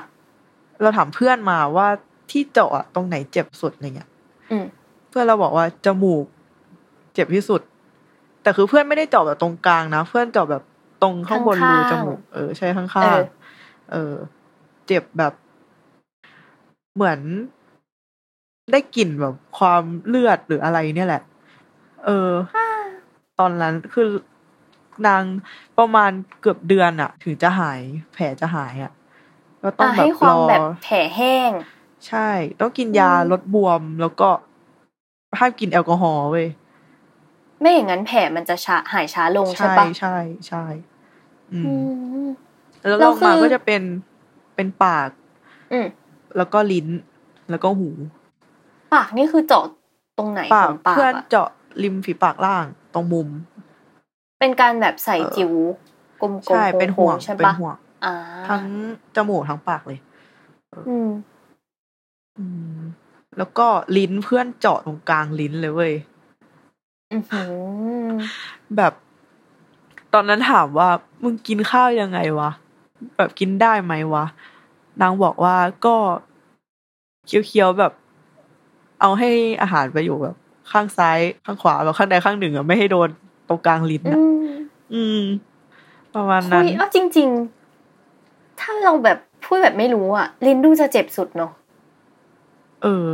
Speaker 2: เราถามเพื่อนมาว่าที่เจาะอะตรงไหนเจ็บสุดอะไรเงี้ย
Speaker 1: อืม
Speaker 2: เพื่อนเราบอกว่าจมูก เจ็บที่สุด แต่คือเพื่อนไม่ได้เจาะแบบตรงกลางนะ เพื่อนเจาะแบบตรงข้างบนรู
Speaker 1: ข้างๆ
Speaker 2: จมูกเออใช่ข้าง
Speaker 1: เออ
Speaker 2: ๆเออ เจ็บแบบเหมือนได้กลิ่นแบบความเลือดหรืออะไรเนี่ยแหละ เออ ตอนนั้นคือนางประมาณเกือบเดือนอะถึงจะหาย แผลจะหายอะก็ต้อง
Speaker 1: อะ
Speaker 2: แบบ
Speaker 1: ให้ความ
Speaker 2: รอ
Speaker 1: แบบแผลแห้ง
Speaker 2: ใช่ ต้องกินยา
Speaker 1: อืม
Speaker 2: ลดบวมแล้วก็ห้ามกินแอลกอฮอล์เว้ย
Speaker 1: ไม่อย่างนั้นแผลมันจะช้าหายช้าลงใช่
Speaker 2: ใช่
Speaker 1: ปะ
Speaker 2: ใช่ใช่อื
Speaker 1: อื
Speaker 2: ม
Speaker 1: ม
Speaker 2: แล้วล
Speaker 1: แล้ว
Speaker 2: งมา
Speaker 1: คือ
Speaker 2: ก็จะเป็นเป็นปาก
Speaker 1: อืม
Speaker 2: แล้วก็ลิ้น แล้วก็หู
Speaker 1: ปากนี่คือเจาะตรงไหน
Speaker 2: ปา
Speaker 1: ข
Speaker 2: ก
Speaker 1: องปาก
Speaker 2: เพื่อน
Speaker 1: อะ
Speaker 2: เจาะริมฝีปากล่างตรงมุม
Speaker 1: เป็นการแบบใส่จิ๋วกลมๆ
Speaker 2: ใช่เป็นห่วง
Speaker 1: โค้ๆใช่
Speaker 2: เป็น
Speaker 1: ปะ
Speaker 2: ห่วง
Speaker 1: อ่า
Speaker 2: ทั้งจมูกทั้งปากเลย
Speaker 1: อืม
Speaker 2: อืมแล้วก็ลิ้นเพื่อนเจาะตรงกลางลิ้นเลยเว้ย
Speaker 1: อือหือ
Speaker 2: แบบตอนนั้นถามว่ามึงกินข้าวยังไงวะ แบบกินได้ไหมวะ นางบอกว่าก็เคี้ยวๆแบบ เอาให้อาหารไปอยู่แบบ ข้างซ้ายข้างขวาแบบข้างใดข้างหนึ่งอะไม่ให้โดนตรงกลางลิ้น
Speaker 1: อื
Speaker 2: อะ
Speaker 1: ม
Speaker 2: อืม ประมาณ
Speaker 1: คุ
Speaker 2: นั้น
Speaker 1: ยเอาจริง ๆ ถ้าเราแบบพูดแบบไม่รู้อะลิ้นดูจะเจ็บสุดเนาะ
Speaker 2: เออ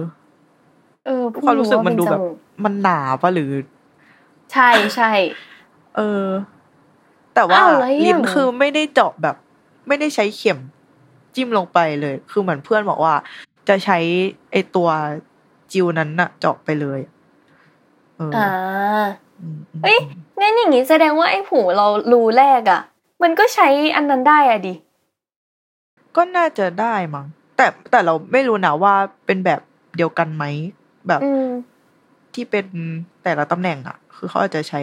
Speaker 1: เออ
Speaker 2: ความรู้สึกมันดูแบบ
Speaker 1: จก
Speaker 2: มันหนาปะหรือ
Speaker 1: ใช่ใช่
Speaker 2: เออ แต่ว่า
Speaker 1: อ้าวแล้วอย่าง
Speaker 2: ลิ้นคือไม่ได้เจาะแบบ ไม่ได้ใช้เข็มจิ้มลงไปเลย คือเหมือนเพื่อนบอกว่า จะใช้ไอตัวจิวนั้นน่ะ เจาะไปเลยเออ
Speaker 1: อ่า
Speaker 2: อืม
Speaker 1: เอ้ยงั้นอย่างงี้แสดงว่าไอ้ผูเรารูแรกอะ มันก็ใช้อันนั้นได้อะดิ
Speaker 2: ก็น่าจะได้มั้งแต่แต่เราไม่รู้นะว่าเป็นแบบเดียวกันไหมแบบ
Speaker 1: อืม
Speaker 2: ที่เป็นแต่ละตำแหน่งอะคือเขาอาจจะใช้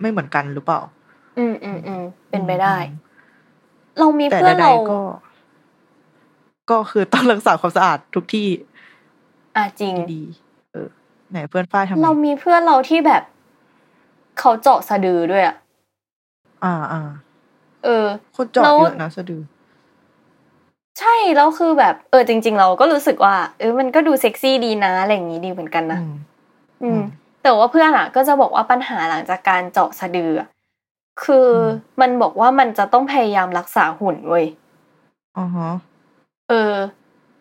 Speaker 2: ไม่เหมือนกันหรือเปล่า
Speaker 1: อืมอืมอืมเป็นไปได้
Speaker 2: อืม
Speaker 1: เรามี
Speaker 2: แต่
Speaker 1: เพื่อน
Speaker 2: ใด
Speaker 1: เรา
Speaker 2: ๆก็ ก็คือต้องรักษาความสะอาดทุกที่
Speaker 1: อะจริง
Speaker 2: ดีๆเออ ไหนเพื่อนฝ้ายทำไม
Speaker 1: เรามีเพื่อนเราที่แบบ เขาเจาะสะดือด้วยอะ
Speaker 2: อ่าอ่า
Speaker 1: เออ
Speaker 2: คนเจาะ
Speaker 1: แล้ว
Speaker 2: เยอะนะสะดือ
Speaker 1: ใช่แล้วคือแบบเออจริง ๆ เราก็รู้สึกว่า เออมันก็ดูเซ็กซี่ดีนะอะไรอย่างงี้ดีเหมือนกันนะ
Speaker 2: อืม
Speaker 1: อืม
Speaker 2: อืม
Speaker 1: แต่ว่าเพื่อนอะ ก็จะบอกว่าปัญหาหลังจากการเจาะสะดืออะคืออ
Speaker 2: ม
Speaker 1: มันบอกว่ามันจะต้องพยายามรักษาหุ่นเว้ย
Speaker 2: อ๋อฮะ
Speaker 1: เออ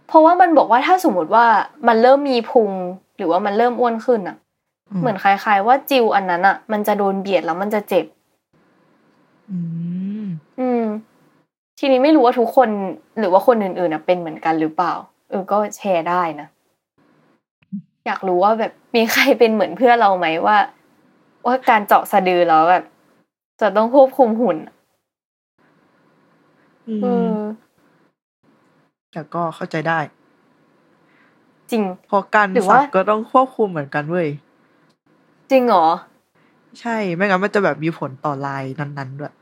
Speaker 1: เพราะว่ามันบอกว่าถ้าสมมติว่ามันเริ่มมีพุงหรือว่ามันเริ่มอ้วนขึ้นอะ เหมือนคล้าย ๆ ว่าจิวอันนั้นอะ มันจะโดนเบียดแล้วมันจะเจ็บ
Speaker 2: อืม
Speaker 1: อืม ทีนี้ไม่รู้ว่าทุกคนหรือว่าคนอื่นๆอะเป็นเหมือนกันหรือเปล่า เออก็แชร์ได้นะ อยากรู้ว่าแบบมีใครเป็นเหมือนเพื่อนเราไหมว่า ว่าการเจาะสะดือแล้วแบบ จะต้องควบคุมหุ่นอะ
Speaker 2: อื
Speaker 1: เอ
Speaker 2: ม
Speaker 1: อ
Speaker 2: แต่ก็เข้าใจได้
Speaker 1: จริง
Speaker 2: เพราะการ
Speaker 1: หรือ
Speaker 2: สั
Speaker 1: ว่า
Speaker 2: กก็ต้องควบคุมเหมือนกันเว้ย
Speaker 1: จริงเหรอ
Speaker 2: ใช่ไม่งั้นมันจะแบบมีผลต่อลายนั้นๆด้วย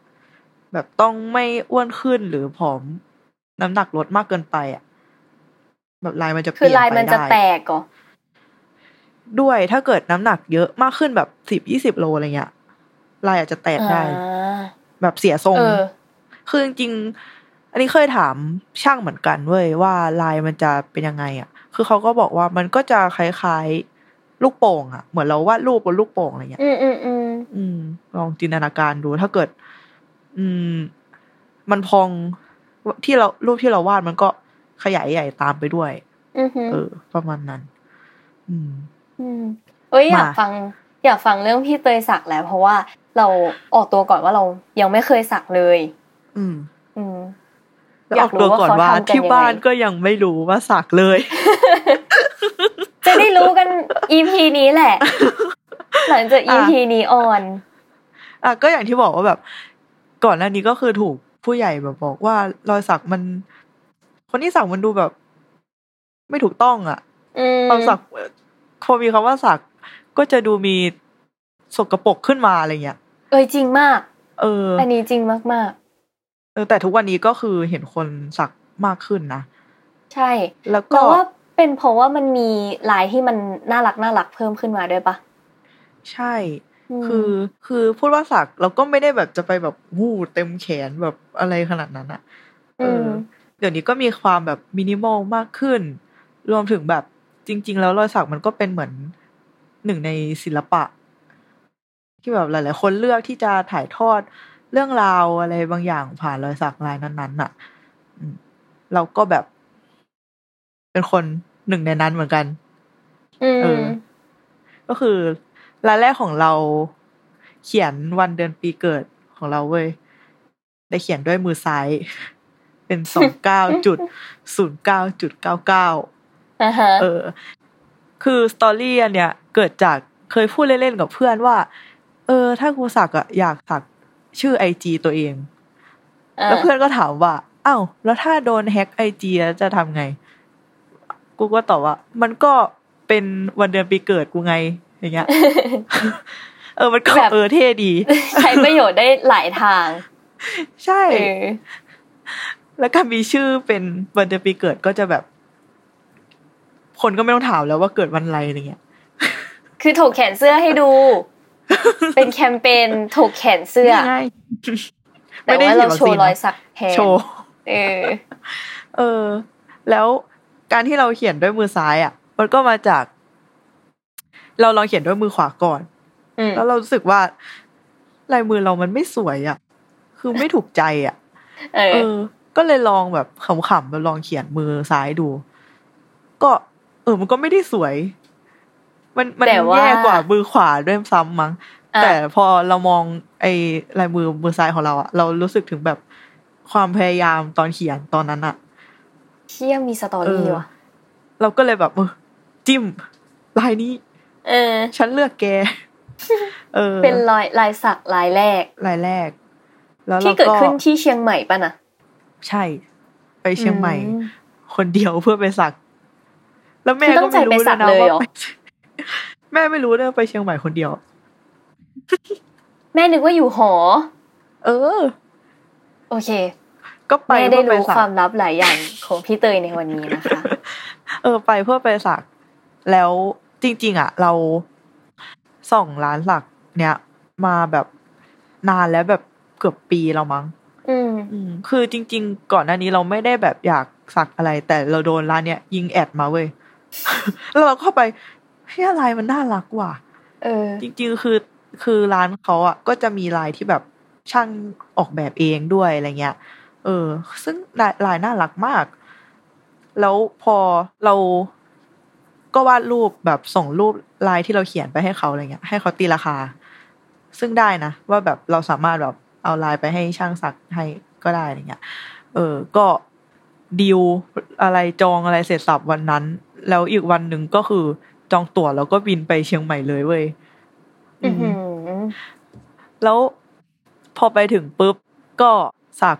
Speaker 2: แบบต้องไม่อ้วนขึ้นหรือผอม น้ำหนักลดมากเกินไปอะ แบบลายมันจะเป
Speaker 1: คือ
Speaker 2: ลี่ยน
Speaker 1: ลาย
Speaker 2: ไป
Speaker 1: มันจะ
Speaker 2: ได้
Speaker 1: แตกเหรอ
Speaker 2: ด้วยถ้าเกิดน้ำหนักเยอะมากขึ้นแบบสิบยี่สิบโลอะไรเงี้ยลายอาจจะแตกได้
Speaker 1: อ่า
Speaker 2: แบบเสียทรง
Speaker 1: เออ
Speaker 2: คือจริงๆอันนี้เคยถามช่างเหมือนกันเว้ยว่าลายมันจะเป็นยังไง อะ คือเขาก็บอกว่ามันก็จะคล้ายๆลูกโป่งอะ เหมือนเราวาดรูปบนลูกโป่งอะไรเงี้ย
Speaker 1: อืมอืมอืม
Speaker 2: อืมลองจินตนาการดูถ้าเกิด อืม มันพองที่เรารูปที่เราวาดมันก็ขยายใหญ่ตามไปด้วย
Speaker 1: อืม
Speaker 2: เออ ประมาณนั้น อืม
Speaker 1: อืมเอ้ยอยาก
Speaker 2: มา
Speaker 1: ฟัง อยากฟังเรื่องพี่เตยสักแล้ว เพราะว่าเราออกตัวก่อนว่าเรายังไม่เคยสักเลย
Speaker 2: อืม
Speaker 1: อืม
Speaker 2: แล้ว
Speaker 1: อยา
Speaker 2: ออกก
Speaker 1: รู้
Speaker 2: ตัวก่อน
Speaker 1: ว่า
Speaker 2: ว่า
Speaker 1: เขาทำกัน
Speaker 2: ที่
Speaker 1: ยังไง
Speaker 2: บ้านก็ยังไม่รู้ว่าสักเลย
Speaker 1: จะได้รู้กัน EP นี้แหละ หลังจาก
Speaker 2: อะ
Speaker 1: EP นี้ออน
Speaker 2: อะก็อย่างที่บอกว่าแบบ ก่อนหน้านี้ก็คือถูกผู้ใหญ่แบบบอกว่ารอยสักมัน คนที่สักมันดูแบบ ไม่ถูกต้องอะ
Speaker 1: อืม
Speaker 2: ตอนสักพอมีคำว่าสักก็จะดูมีสกปรกขึ้นมาอะไรเงี้ย
Speaker 1: เอ้ยจริงมาก
Speaker 2: เออ
Speaker 1: อันนี้จริงมาก
Speaker 2: เออแต่ทุกวันนี้ก็คือเห็นคนสักมากขึ้นนะ
Speaker 1: ๆใช่
Speaker 2: แล้วก็
Speaker 1: เราว่าเป็นเพราะว่ามันมีลายที่มันน่ารักน่ารักเพิ่มขึ้นมาด้วยปะ
Speaker 2: ใช่
Speaker 1: อืม
Speaker 2: คือคือพูดว่าสักเราก็ไม่ได้แบบจะไปแบบวู้เต็มแขนแบบอะไรขนาดนั้นอะเอออเดี๋ยวนี้ก็มีความแบบมินิมอลมากขึ้น รวมถึงแบบจริง ๆ แล้วรอยสักมันก็เป็นเหมือนหนึ่งในศิลปะ ที่แบบหลาย ๆ คนเลือกที่จะถ่ายทอดเรื่องราวอะไรบางอย่างผ่านรอยสักลายนั้นๆน่ะอืมเราก็แบบ เป็นคนหนึ่งในนั้นเหมือนกัน
Speaker 1: อืม
Speaker 2: เออ ก็คือ รายแรกของเราเขียนวันเดือนปีเกิดของเราเว้ยได้เขียนด้วยมือซ้าย เป็นสองเก้าจุดศูนย์เก้าจุดเก้าเก้า
Speaker 1: อ่าฮะ
Speaker 2: เออ คือสตอรี่อันเนี้ยเกิดจากเคยพูดเล่นๆกับเพื่อนว่า เออ ถ้ากูสักอะอยากสักชื่อไอจีตัวเอง แล้วเพื่อนก็ถามว่าอ้าวแล้วถ้าโดนแฮ็กไอจีแล้วจะทำไง กูก็ตอบว่า มันก็เป็นวันเดือนปีเกิดกูไง อย่างเงี้ยเออมันก็
Speaker 1: แบบ
Speaker 2: เออเท่ดี
Speaker 1: ใช้ประโยชน์ได้หลายทาง
Speaker 2: ใช่
Speaker 1: เออ
Speaker 2: แล้วการมีชื่อเป็นวันเดือนปีเกิดก็จะแบบ คนก็ไม่ต้องถามแล้วว่าเกิดวันอะไรอะไรเงี้ย
Speaker 1: คือถกแขนเสื้อให้ดู เป็นแคมเปญถกแขนเสื้อ
Speaker 2: ง่าย
Speaker 1: แต่ว่าเราโชว์รอยสักแทน
Speaker 2: โชว์
Speaker 1: เออ
Speaker 2: เออ แล้วการที่เราเขียนด้วยมือซ้ายอะ มันก็มาจาก เราลองเขียนด้วยมือขวาก่อน
Speaker 1: อืม
Speaker 2: แล้วเรารู้สึกว่าลายมือเรามันไม่สวยอะ คือไม่ถูกใจอะ
Speaker 1: เอ
Speaker 2: เอ
Speaker 1: อ
Speaker 2: อก็เลยลองแบบขำๆไปลองเขียนมือซ้ายดู ก็ เออ มันก็ไม่ได้สวย มันมัน
Speaker 1: แต่ว่า
Speaker 2: แย่กว่ามือขวาด้วยซ้ำมั้ง
Speaker 1: อะ
Speaker 2: แต่พอเรามองไอ้ลายมือมือซ้ายของเราอะเรารู้สึกถึงแบบความพยายามตอนเขียนตอนนั้นอะ
Speaker 1: เที่ยมีสตอรี่
Speaker 2: เออ
Speaker 1: ว่ะ
Speaker 2: เราก็เลยแบบเออจิ้มลายนี้
Speaker 1: เออ
Speaker 2: ฉันเลือกแก เออ
Speaker 1: เป็นรอยลายสักลายแรก
Speaker 2: ลายแรก แล้ว
Speaker 1: ที่
Speaker 2: เรา
Speaker 1: เกิด
Speaker 2: ก็
Speaker 1: ขึ้นที่เชียงใหม่ป่ะนะ
Speaker 2: ใช่ ไปเชียงใหม่
Speaker 1: อืม
Speaker 2: คนเดียวเพื่อไปสัก แล้วแม่
Speaker 1: คือต้
Speaker 2: ก็
Speaker 1: องใจ
Speaker 2: ไม่รู้
Speaker 1: ไปสั
Speaker 2: ด้วยนะ
Speaker 1: กเลย
Speaker 2: ว่า
Speaker 1: เหรอ
Speaker 2: ไปแม่ไม่รู้ด้วยว่าไปเชียงใหม่คนเดียว
Speaker 1: แม่นึกว่าอยู่หอ
Speaker 2: เออ
Speaker 1: โอเค
Speaker 2: ก็ไป
Speaker 1: แม่ได้
Speaker 2: เพื่อ
Speaker 1: รู้
Speaker 2: ไปสัก
Speaker 1: ความลับหลายอย่างของพี่เตยในวันนี้นะคะ
Speaker 2: เออ ไปเพื่อไปสัก แล้ว จริง ๆ อะ เราส่องร้านสักเนี้ยมาแบบนานแล้วแบบเกือบปีแล้วมั้ง
Speaker 1: อืม
Speaker 2: อืมคือจริง ๆ ก่อนหน้านี้เราไม่ได้แบบอยากสักอะไร แต่เราโดนร้านเนี้ยยิงแอดมาเว้ยแล้วเราเข้าไปเฮ้ยอะไรมันน่ารักว่ะ
Speaker 1: เออ
Speaker 2: จริง ๆ คือคือร้านเขาอะ ก็จะมีลายที่แบบช่างออกแบบเองด้วยอะไรเงี้ย เออ ซึ่งลายลายน่ารักมาก แล้วพอเรา ก็วาดรูปแบบส่งรูปลายที่เราเขียนไปให้เขาอะไรเงี้ย ให้เขาตีราคา ซึ่งได้นะ ว่าแบบเราสามารถแบบเอาลายไปให้ช่างสักให้ก็ได้อะไรเงี้ย เออ ก็ดีลอะไรจองอะไรเสร็จสับวันนั้น แล้วอีกวันหนึ่งก็คือจองตั๋วแล้วก็บินไปเชียงใหม่เลยเว้ย
Speaker 1: อือหือ
Speaker 2: แล้วพอไปถึงปุ๊บ ก็สัก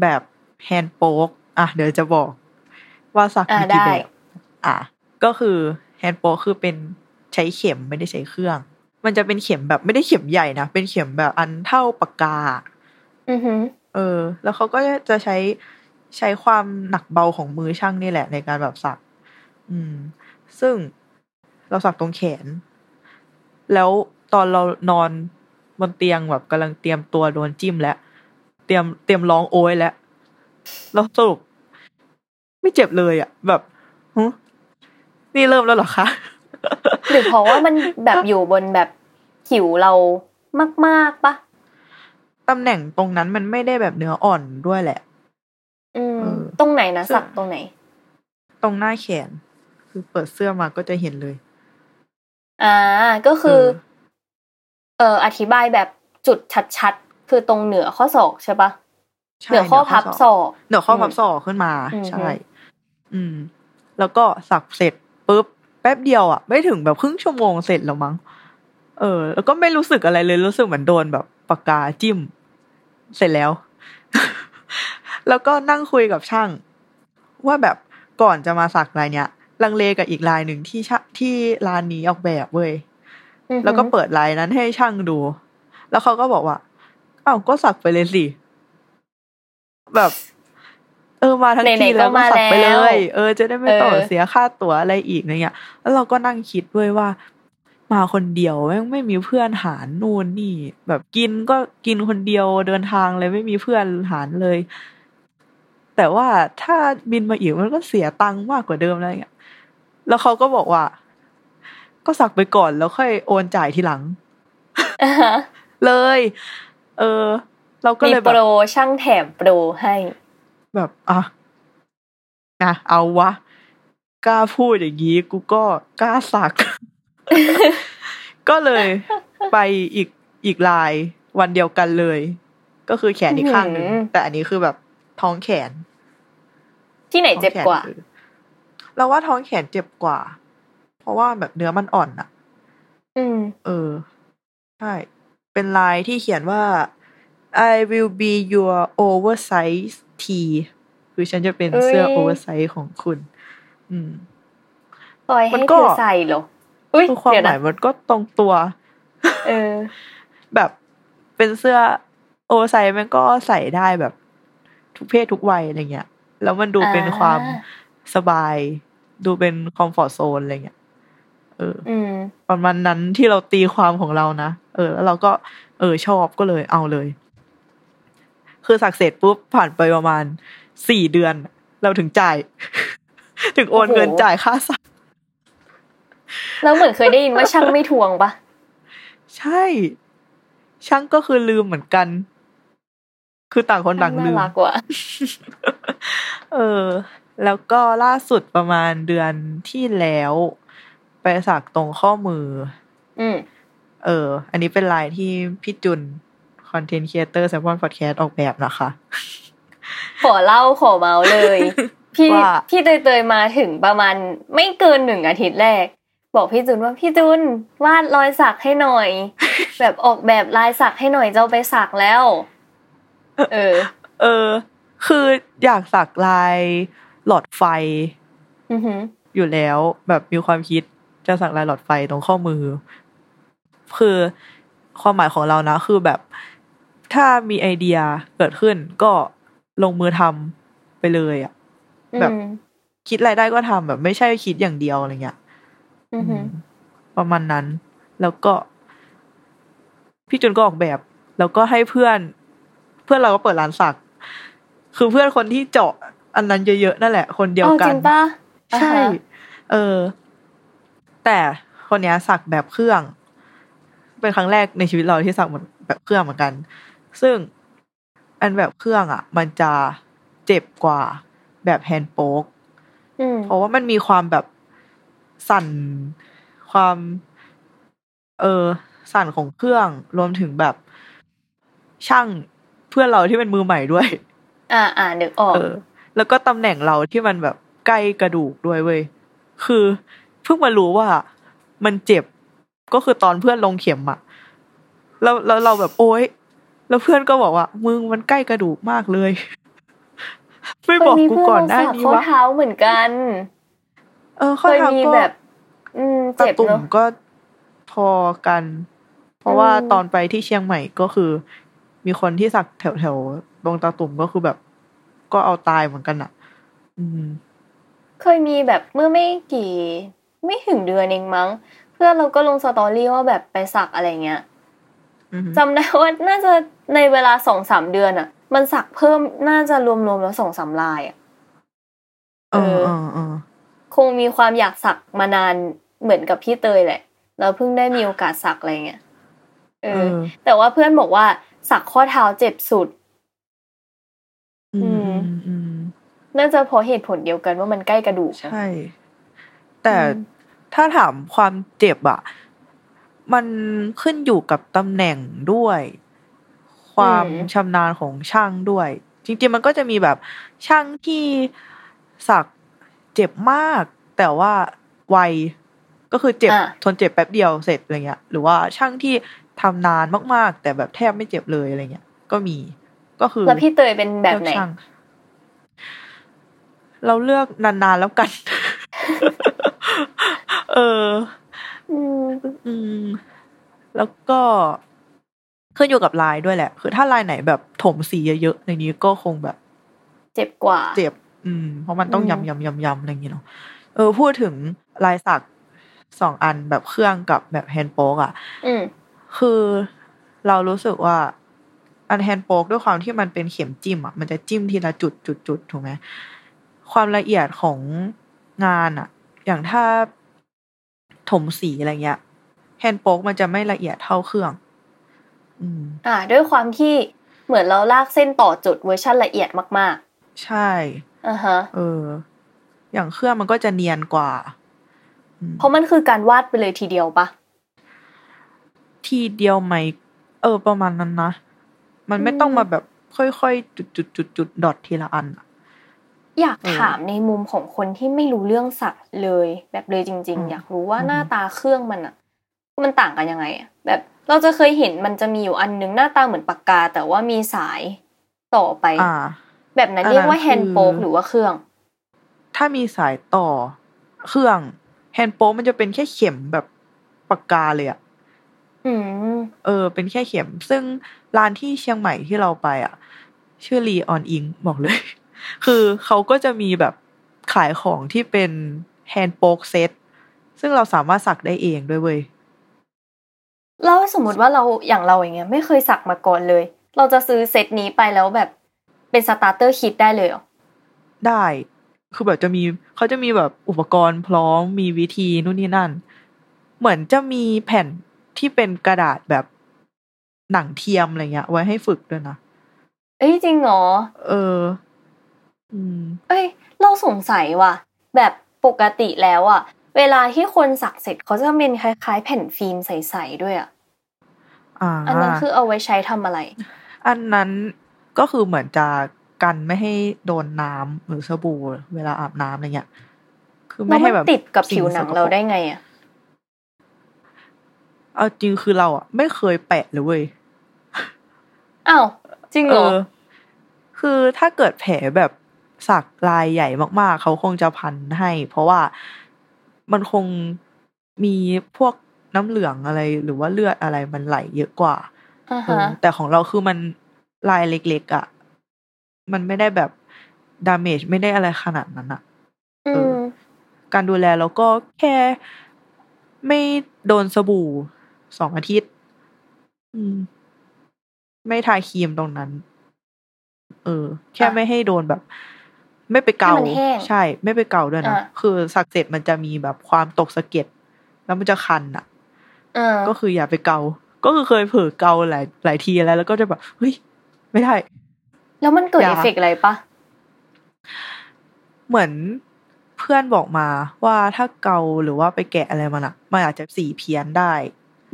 Speaker 2: แบบ hand poke อะ เดี๋ยวจะบอก ว่าสัก
Speaker 1: อ่า
Speaker 2: มีกี่
Speaker 1: ได้
Speaker 2: แบบ อะ ก็คือ hand poke คือเป็นใช้เข็มไม่ได้ใช้เครื่อง มันจะเป็นเข็มแบบไม่ได้เข็มใหญ่นะ เป็นเข็มแบบอันเท่าปากกา
Speaker 1: อือหือ
Speaker 2: เออ แล้วเขาก็จะใช้ใช้ความหนักเบาของมือช่างนี่แหละ ในการแบบสัก อืม ซึ่งเราสักตรงแขน แล้วตอนเรานอนบนเตียงแบบกำลังเตรียมตัวโดนจิ้มแล้วเตรียมเตรียมร้องโอยแล้วแล้วสรุป ไม่เจ็บเลยอะ แบบหึ นี่เริ่มแล้วเหรอคะ
Speaker 1: หรือเพราะว่ามันแบบอยู่บนแบบผิวเรามากๆปะ
Speaker 2: ตำแหน่งตรงนั้นมันไม่ได้แบบเนื้ออ่อนด้วยแหละ
Speaker 1: อืม
Speaker 2: เออ
Speaker 1: ตรงไหนนะ
Speaker 2: ซึ่ง
Speaker 1: สักตรงไหน
Speaker 2: ตรงหน้าแขน คือเปิดเสื้อมาก็จะเห็นเลย
Speaker 1: อ่า ก็คือ
Speaker 2: เออ
Speaker 1: เอออธิบายแบบจุดชัดๆ คือตรงเหนือข้อศอกใช่ปะ
Speaker 2: ใช่
Speaker 1: เหนือข้อพับศอก
Speaker 2: เหนือข้อพับ
Speaker 1: อืม
Speaker 2: ศอกขึ้นมา
Speaker 1: อืม
Speaker 2: ใช่ อืม แล้วก็สักเสร็จ ปุ๊บแป๊บเดียวอะ ไม่ถึงแบบครึ่งชั่วโมงเสร็จแล้วมั้งเออ แล้วก็ไม่รู้สึกอะไรเลยรู้สึกเหมือนโดนแบบปากกาจิ้ม เสร็จแล้ว แล้วก็นั่งคุยกับช่าง ว่าแบบก่อนจะมาสักลายเนี้ย ลังเลกับอีกลายหนึ่งที่ชะที่ร้านนี้ออกแบบเว้ย
Speaker 1: อือหือ
Speaker 2: แล้วก็เปิดไลน์นั้นให้ช่างดู แล้วเขาก็บอกว่าอ้าวก็สักไปเลยสิแบบเออมาทั้ง
Speaker 1: ไหนๆ
Speaker 2: ทีแล้ว
Speaker 1: ก็
Speaker 2: ก็
Speaker 1: มา
Speaker 2: สักไปเล
Speaker 1: แล้ว
Speaker 2: ยเออ จะได้ไม่ต้อง
Speaker 1: เออ
Speaker 2: เสียค่าตั๋วอะไรอีกอะไรเงี้ยแล้วเราก็นั่งคิดด้วยว่า มาคนเดียวแม่งไม่มีเพื่อนหารนู่นนี่ แบบกินก็กินคนเดียวเดินทางเลยไม่มีเพื่อนหารเลย แต่ว่าถ้าบินมาอีกมันก็เสียตังค์มากกว่าเดิมอะไรเงี้ยแล้วเขาก็บอกว่า ก็สักไปก่อนแล้วค่อยโอนจ่ายทีหลัง
Speaker 1: อ่าฮะ
Speaker 2: เลย เออ เราก็
Speaker 1: มี
Speaker 2: เลย
Speaker 1: โป
Speaker 2: แบ
Speaker 1: ร
Speaker 2: บ
Speaker 1: ช่างแถมโปรให้
Speaker 2: แบบอะนะเอาวะ กล้าพูดอย่างนี้กูก็กล้าสัก ก็เลยไปอีกอีกลายวันเดียวกันเลย ก็คือแขนอีกข้างหนึ่ง
Speaker 1: อื้อหือ
Speaker 2: แต่อันนี้คือแบบท้องแขน
Speaker 1: ที่ไหนเจ็บกว่า
Speaker 2: ท้องแขนคือเราว่าท้องแขนเจ็บกว่า เพราะว่าแบบเนื้อมันอ่อนอะ
Speaker 1: อืม
Speaker 2: เออใช่เป็นลายที่เขียนว่า I will be your oversize tee คือฉันจะเป็นเสื้อ
Speaker 1: เอ้ย
Speaker 2: oversize ของคุณ อืม
Speaker 1: ปล่อย
Speaker 2: มั
Speaker 1: ให้
Speaker 2: นก็
Speaker 1: เธอใส่เหรออุ้ย
Speaker 2: คือความ
Speaker 1: เดี๋ยว
Speaker 2: ห
Speaker 1: นะ
Speaker 2: มายมันก็ตรงตัว
Speaker 1: เออ
Speaker 2: แบบเป็นเสื้อ oversize มันก็ใส่ได้แบบ ทุกเพศทุกวัยอะไรเงี้ย แล้วมันดูเป็น
Speaker 1: อ่า
Speaker 2: ความสบาย ดูเป็นคอมฟอร์ z โซนอะไรเงี้ยเออ
Speaker 1: อืม
Speaker 2: ประมาณนั้นที่เราตีความของเรานะ เออ แล้วเราก็ เออชอบก็เลยเอาเลย คือสักเสร็จปุ๊บผ่านไปประมาณสี่เดือน เราถึงจ่าย ถึงโอน
Speaker 1: โอ้โห
Speaker 2: เงินจ่ายค่าสัก
Speaker 1: แล้วเหมือนเคยได้ยินว่าช่างไม่ทวงปะ
Speaker 2: ใช่ ช่างก็คือลืมเหมือนกัน คือต่างคนต่างลื
Speaker 1: น่ารักว่ะ
Speaker 2: เออ แล้วก็ล่าสุดประมาณเดือนที่แล้ว ไปสักตรงข้อมือ
Speaker 1: อืม
Speaker 2: เออ อันนี้เป็นลายที่พี่จุน content creator Salmon Podcast ออกแบบนะคะ
Speaker 1: ขอเล่าขอเมาส์เลย พี่
Speaker 2: ว่า
Speaker 1: พี่เตยเตยๆมาถึงประมาณไม่เกินหนึ่งอาทิตย์แรก บอกพี่จุนว่าพี่จุนวาดรอยสักให้หน่อย แบบออกแบบลายสักให้หน่อยจะเอาไปสักแล้ว เออ
Speaker 2: เออ คืออยากสักลายหลอดไฟ
Speaker 1: อือหือ
Speaker 2: อยู่แล้วแบบมีความคิดจะสักลายหลอดไฟตรงข้อมือ คือความหมายของเรานะ คือแบบ ถ้ามีไอเดียเกิดขึ้นก็ลงมือทำไปเลยอะแบบ
Speaker 1: อืม
Speaker 2: คิดอะไรได้ก็ทำแบบไม่ใช่คิดอย่างเดียวอะไรเงี้ย
Speaker 1: อือหือ
Speaker 2: ประมาณนั้น แล้วก็ พี่จุนก็ออกแบบ แล้วก็ให้เพื่อน เพื่อนเราก็เปิดร้านสัก คือเพื่อนคนที่เจาะอันนั้นเยอะๆนั่นแหละ คนเดียว
Speaker 1: อ๋อ
Speaker 2: กั
Speaker 1: จ
Speaker 2: น
Speaker 1: ริงปะ
Speaker 2: ใช่
Speaker 1: อ่าฮะ
Speaker 2: เออ แต่คนเนี้ยสักแบบเครื่อง เป็นครั้งแรกในชีวิตเราที่สักเหมือนแบบเครื่องเหมือนกัน ซึ่งอันแบบเครื่องอะ มันจะเจ็บกว่าแบบแฮนด์โป๊ก
Speaker 1: อืม
Speaker 2: เพราะว่ามันมีความแบบสั่นความ เออสั่นของเครื่องรวมถึงแบบช่างเพื่อนเราที่เป็นมือใหม่ด้วย
Speaker 1: อ่าอ่านึกออก
Speaker 2: เออแล้วก็ตำแหน่งเราที่มันแบบใกล้กระดูกด้วยเว้ยคือเพิ่งมารู้ว่ามันเจ็บก็คือตอนเพื่อนลงเข็มอะแล้วแล้วเราแบบโอ๊ย แล้วเพื่อนก็บอกว่า มึงมันใกล้กระดูกมากเลย ไม่บอกกูก่อนได้
Speaker 1: เคยมี
Speaker 2: นี่
Speaker 1: เพื่อนเราสักข้อ
Speaker 2: วะ
Speaker 1: เท้าเหมือนกัน
Speaker 2: เออข้อ
Speaker 1: เคย
Speaker 2: เท้า
Speaker 1: มี
Speaker 2: ก็
Speaker 1: แบบอืม
Speaker 2: ตะ
Speaker 1: เจ็บ
Speaker 2: ตุ่ม
Speaker 1: เนาะ
Speaker 2: ก็พอกัน เพราะว่า
Speaker 1: อืม
Speaker 2: ตอนไปที่เชียงใหม่ก็คือ มีคนที่สักแถวแถวๆตรงตาตุ่มก็คือแบบ ก็เอาตายเหมือนกันอะ อืม
Speaker 1: เคยมีแบบเมื่อไม่กี่ ไม่ถึงเดือนเองมั้ง เพื่อนเราก็ลงสตอรี่ว่าแบบไปสักอะไรเงี้ย
Speaker 2: อืม
Speaker 1: จำได้ว่าน่าจะในเวลาสองสามเดือนอะ มันสักเพิ่มน่าจะรวมๆแล้วสองสามลายอะ
Speaker 2: เออเออเออ
Speaker 1: คงมีความอยากสักมานานเหมือนกับพี่เตยแหละแล้วเพิ่งได้มีโอกาสสักอะไรเงี้ยเอ
Speaker 2: เอ
Speaker 1: อ
Speaker 2: อ
Speaker 1: แต่ว่าเพื่อนบอกว่า สักข้อเท้าเจ็บสุด
Speaker 2: อื
Speaker 1: อื
Speaker 2: ม
Speaker 1: ม
Speaker 2: อืมอืม
Speaker 1: น่าจะเพราะเหตุผลเดียวกันว่ามันใกล้กระดูกนะ
Speaker 2: ใช่ แต่
Speaker 1: อืม
Speaker 2: ถ้าถามความเจ็บอะ มันขึ้นอยู่กับตำแหน่งด้วย ความชำนาญของช่างด้วย จริง ๆ มันก็จะมีแบบช่างที่สักเจ็บมาก แต่ว่าไวก็คือเจ็บ
Speaker 1: อะ
Speaker 2: ทนเจ็บแป๊บเดียวเสร็จอะไรเงี้ย หรือว่าช่างที่ทำนานมาก ๆ แต่แบบแทบไม่เจ็บเลยอะไรเงี้ย ก็มี ก็คือ
Speaker 1: แล้วพี่เตยเป็นแบบไหน
Speaker 2: เลือกช่างเราเลือกนานๆแล้วกัน เออ
Speaker 1: อืม
Speaker 2: อืมแล้วก็ขึ้นอยู่กับลายด้วยแหละ คือถ้าลายไหนแบบถมสีเยอะๆในนี้ก็คงแบบ
Speaker 1: เจ็บกว่า
Speaker 2: เจ็บ อืม เพราะมันต้อง
Speaker 1: อืม
Speaker 2: ยำยำยำยำอะไรอย่างเงี้เนาะเออ พูดถึงลายสักสองอันแบบเครื่องกับแบบ hand poke อะ
Speaker 1: อืม
Speaker 2: คือเรารู้สึกว่า อัน hand poke ด้วยความที่มันเป็นเข็มจิ้มอะมันจะจิ้มทีละจุดจุดจุดถูกไหมความละเอียดของงานอะอย่างถ้าถ มสีอะไรเงี้ย hand poke มันจะไม่ละเอียดเท่าเครื่อง อืม
Speaker 1: อ่า ด้วยความที่เหมือนเราลากเส้นต่อจุดเวอร์ชันละเอียดมาก
Speaker 2: ใช่
Speaker 1: ๆอ่าฮะ
Speaker 2: เออ อย่างเครื่องมันก็จะเนียนกว่าอืม
Speaker 1: เพราะมันคือการวาดไปเลยทีเดียวปะ
Speaker 2: ทีเดียวไหม เออ ประมาณนั้นนะ มันไม่
Speaker 1: อืม
Speaker 2: ต้องมาแบบค่อยๆจุดจุดจุดจุดดอททีละอันอะ
Speaker 1: อยาก
Speaker 2: เออ
Speaker 1: ถามในมุมของคนที่ไม่รู้เรื่องสัตว์เลย แบบเลยจริง
Speaker 2: อืม
Speaker 1: ๆอยากรู้ว่า
Speaker 2: อืม
Speaker 1: หน้าตาเครื่องมันอะมันต่างกันยังไงอะแบบเราจะเคยเห็นมันจะมีอยู่อันนึงหน้าตาเหมือนปากกา แต่ว่ามีสายต่อไป
Speaker 2: อ่า
Speaker 1: แบบนั้น
Speaker 2: อันนั้น
Speaker 1: เรียกว่า hand poke
Speaker 2: คือ
Speaker 1: หรือว่าเครื่อง
Speaker 2: ถ้ามีสายต่อเครื่อง hand poke มันจะเป็นแค่เข็มแบบปากกาเลยอะ
Speaker 1: อืม
Speaker 2: เออ เป็นแค่เข็ม ซึ่งร้านที่เชียงใหม่ที่เราไปอะชื่อรีออนอิงบอกเลย คือเขาก็จะมีแบบขายของที่เป็นhand poke set ซึ่งเราสามารถสักได้เองด้วยเว้ย
Speaker 1: แล้วสมมติว่าเราอย่างเราอย่างเงี้ย ไม่เคยสักมาก่อนเลย เราจะซื้อเซตนี้ไปแล้วแบบเป็น starter kit ได้เลยเหรอ
Speaker 2: ได้คือแบบจะมีเขาจะมีแบบอุปกรณ์พร้อมมีวิธีนู่นนี่นั่น เหมือนจะมีแผ่นที่เป็นกระดาษแบบหนังเทียมอะไรเงี้ย ไว้ให้ฝึกด้วยนะ
Speaker 1: เอ้ยจริงเหรอ
Speaker 2: เอออืม
Speaker 1: เอ้ย เราสงสัยว่ะ แบบปกติแล้วอะเวลาที่คนสักเสร็จเขาจะเป็นคล้าย ๆ แผ่นฟิล์มใสๆด้วยอะ
Speaker 2: อ่า
Speaker 1: อันนั้นคือเอาไว้ใช้ทำอะไร
Speaker 2: อันนั้นก็คือเหมือนจะกันไม่ให้โดนน้ำหรือสบู่เวลาอาบน้ำอะไรเงี้ย คือ
Speaker 1: แล้
Speaker 2: ไม่
Speaker 1: วมั
Speaker 2: ให้
Speaker 1: น
Speaker 2: แบบ
Speaker 1: ติดกับผิวหนังเราได้ไงอะ
Speaker 2: เอาจริงคือเราอะ ไม่เคยแปะเลยเว้ย
Speaker 1: อ้าวจริงเหรอ
Speaker 2: เออคือถ้าเกิดแผลแบบ สักลายใหญ่มาก ๆ เขาคงจะพันให้ เพราะว่ามันคงมีพวกน้ำเหลืองอะไร หรือว่าเลือดอะไรมันไหลเยอะกว่า
Speaker 1: อ่า
Speaker 2: เออ
Speaker 1: ฮะ
Speaker 2: แต่ของเราคือมันลายเล็กๆอะ มันไม่ได้แบบดาเมจไม่ได้อะไรขนาดนั้นอะ
Speaker 1: อื
Speaker 2: เออ
Speaker 1: ม
Speaker 2: การดูแลเราก็แค่ไม่โดนสบู่สองอาทิตย์ อืม ไม่ทาครีมตรงนั้น เออ แค่
Speaker 1: อะ
Speaker 2: ไม่ให้โดนแบบ ไม่ไปเกา
Speaker 1: ให้มันแห้ง
Speaker 2: ใช่ ไม่ไปเกาด้วยนะ
Speaker 1: อะ
Speaker 2: คือสักเสร็จมันจะมีแบบความตกสะเก็ดแล้วมันจะคันอะ
Speaker 1: เออ
Speaker 2: ก็คืออย่าไปเกา ก็คือเคยเผลอเกาหลายหลายทีแล้ว แล้วก็จะแบบเฮ้ยไม่ได้
Speaker 1: แล้วมันเกิด
Speaker 2: อย่า
Speaker 1: เอฟเฟกต์อะไรปะ
Speaker 2: เหมือนเพื่อนบอกมาว่าถ้าเกาหรือว่าไปแกะอะไรมันอะมันอาจจะสีเพี้ยนได้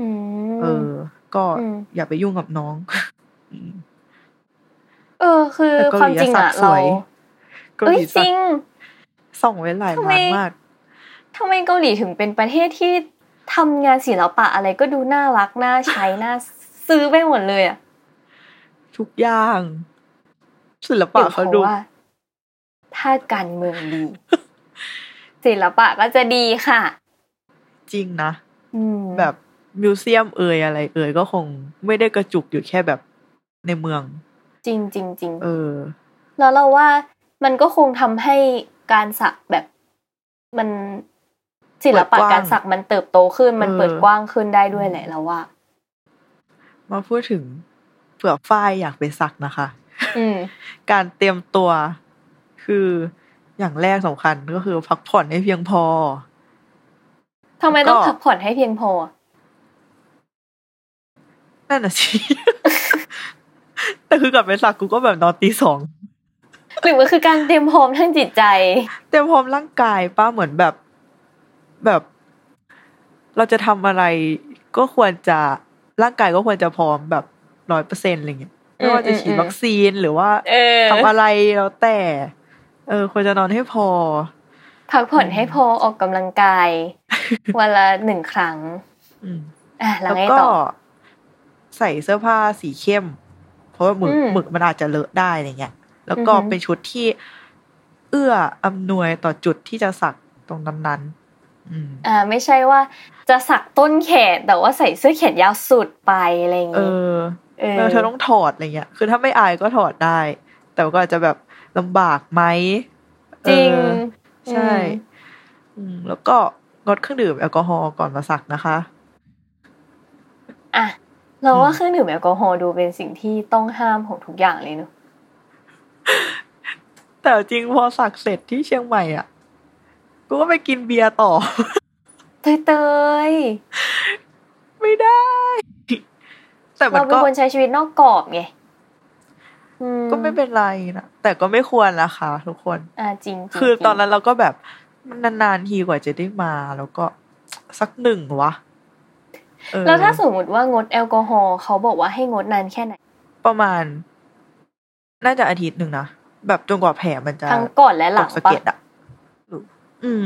Speaker 1: อืม
Speaker 2: เออ ก็
Speaker 1: อืม
Speaker 2: อย่าไปยุ่งกับน้องอืม
Speaker 1: เออ คือ
Speaker 2: แต่เกา
Speaker 1: ความ
Speaker 2: หลี
Speaker 1: จริง
Speaker 2: สัก
Speaker 1: อะ
Speaker 2: ส
Speaker 1: เรา
Speaker 2: วย เกา
Speaker 1: เอ้
Speaker 2: ห
Speaker 1: ย
Speaker 2: ลี
Speaker 1: จ
Speaker 2: สั
Speaker 1: ริ
Speaker 2: ก
Speaker 1: ง
Speaker 2: ส่องไว้หลาย
Speaker 1: ทำไม
Speaker 2: ล้านมาก
Speaker 1: ทำไมเกาหลีถึงเป็นประเทศที่ทำงานศิลปะอะไรก็ดูน่ารักน่าใช้น่าซื้อไปหมดเลยอะ
Speaker 2: ทุกอย่าง ศิล
Speaker 1: หรื
Speaker 2: ปะ
Speaker 1: อเพ
Speaker 2: เขา
Speaker 1: ราะ
Speaker 2: ดู
Speaker 1: ว่าถ้าการเมืองดี ศิลปะก็จะดีค่ะ
Speaker 2: จริงนะ
Speaker 1: อืม
Speaker 2: แบบมิวเซียมเอ่ยอะไร เอ่ยก็คงไม่ได้กระจุกอยู่แค่แบบในเมือง
Speaker 1: จริงจริงจริง
Speaker 2: เออ
Speaker 1: แล้วเราว่า มันก็คงทำให้การสักแบบมันศิลปะ
Speaker 2: เปิดกว้าง
Speaker 1: การสักมันเติบโตขึ้น มัน
Speaker 2: เออ
Speaker 1: เปิดกว้างขึ้นได้ด้วยแหละเราว่า
Speaker 2: มาพูดถึงเผื่อฝ้ายอยากไปสักนะคะ
Speaker 1: อืม
Speaker 2: การเตรียมตัวคืออย่างแรกสำคัญก็คือพักผ่อนให้เพียงพอ
Speaker 1: ทำไมต้อง
Speaker 2: ก็
Speaker 1: พักผ่อนให้เพียงพอ
Speaker 2: นั่นน่ะสิแต่คือกลับไปสักกูก็แบบนอนตีสอง
Speaker 1: หรือว่าคือการเตรียมพร้อมทั้งจิตใจ
Speaker 2: เตรียมพร้อมร่างกายป้าเหมือนแบบแบบ เราจะทำอะไรก็ควรจะร่างกายก็ควรจะพร้อมแบบร้อยเปอร์เซ็นต์อะไรเงี้ยไม่ว่าจะฉีด
Speaker 1: อืมอืม
Speaker 2: วัคซีนหรือว่า
Speaker 1: เออ
Speaker 2: ทำอะไรแล้วแต่ เออ ควรจะนอนให้พอ
Speaker 1: พักผ่อนให้พอออกกำลังกาย วันละหนึ่งครั้ง
Speaker 2: อืม
Speaker 1: อะแล้ว
Speaker 2: แล้ว
Speaker 1: ไง
Speaker 2: ก็
Speaker 1: ต่อ
Speaker 2: ใส่เสื้อผ้าสีเข้ม เพราะว่าหมึก
Speaker 1: อืม
Speaker 2: หมึกมันอาจจะเลอะได้อะไรเงี้ย แล้วก็
Speaker 1: อือหือ
Speaker 2: เป็นชุดที่ เอื้ออำนวยต่อจุดที่จะสักตรงนั้นๆอืม
Speaker 1: อ่า ไม่ใช่ว่า จะสักต้นแขนแต่ว่าใส่เสื้อแขนยาวสุดไปอะไรอย่าง
Speaker 2: เอ
Speaker 1: งี้
Speaker 2: อ
Speaker 1: เออ
Speaker 2: แล้วเธอต้องถอดอะไรเงี้ย คือถ้าไม่อายก็ถอดได้ แต่ก็อาจจะแบบลำบากไหม
Speaker 1: จริง
Speaker 2: เออใช่
Speaker 1: อืม
Speaker 2: อืมแล้วก็งดเครื่องดื่มแอลกอฮอล์ก่อนมาสักนะคะ
Speaker 1: อะ เราว่า
Speaker 2: อืม
Speaker 1: เครื่องดื่มแอลกอฮอล์ดูเป็นสิ่งที่ต้องห้ามของทุกอย่างเลยเนอะ
Speaker 2: แต่จริงพอสักเสร็จที่เชียงใหม่อะ กูก็ไปกินเบียร์ต่อ
Speaker 1: เตยเตย
Speaker 2: ไม่ได้ แต่มั
Speaker 1: เรา
Speaker 2: น
Speaker 1: เป็น
Speaker 2: ก็
Speaker 1: คนใช้ชีวิตนอกกรอบไงอื
Speaker 2: ก็ไม่เป็นไรนะแต่ก็ไม่ควรนะคะทุกคน
Speaker 1: อ่าจริงจริง
Speaker 2: คือ
Speaker 1: จริง
Speaker 2: ตอนนั้นเราก็แบบนานๆทีกว่าจะได้มา แล้วก็สักหนึ่งวะเออ
Speaker 1: แล้วถ้าสมมติว่างดแอลกอฮอล์เขาบอกว่าให้งดนานแค่ไหน
Speaker 2: ประมาณ น่าจะอาทิตย์หนึ่งนะ แบบจนกว่าแผลมันจะ
Speaker 1: ทั้งก่อนและหลัง
Speaker 2: ตกสะ
Speaker 1: ปะ
Speaker 2: เก็ดอะอืม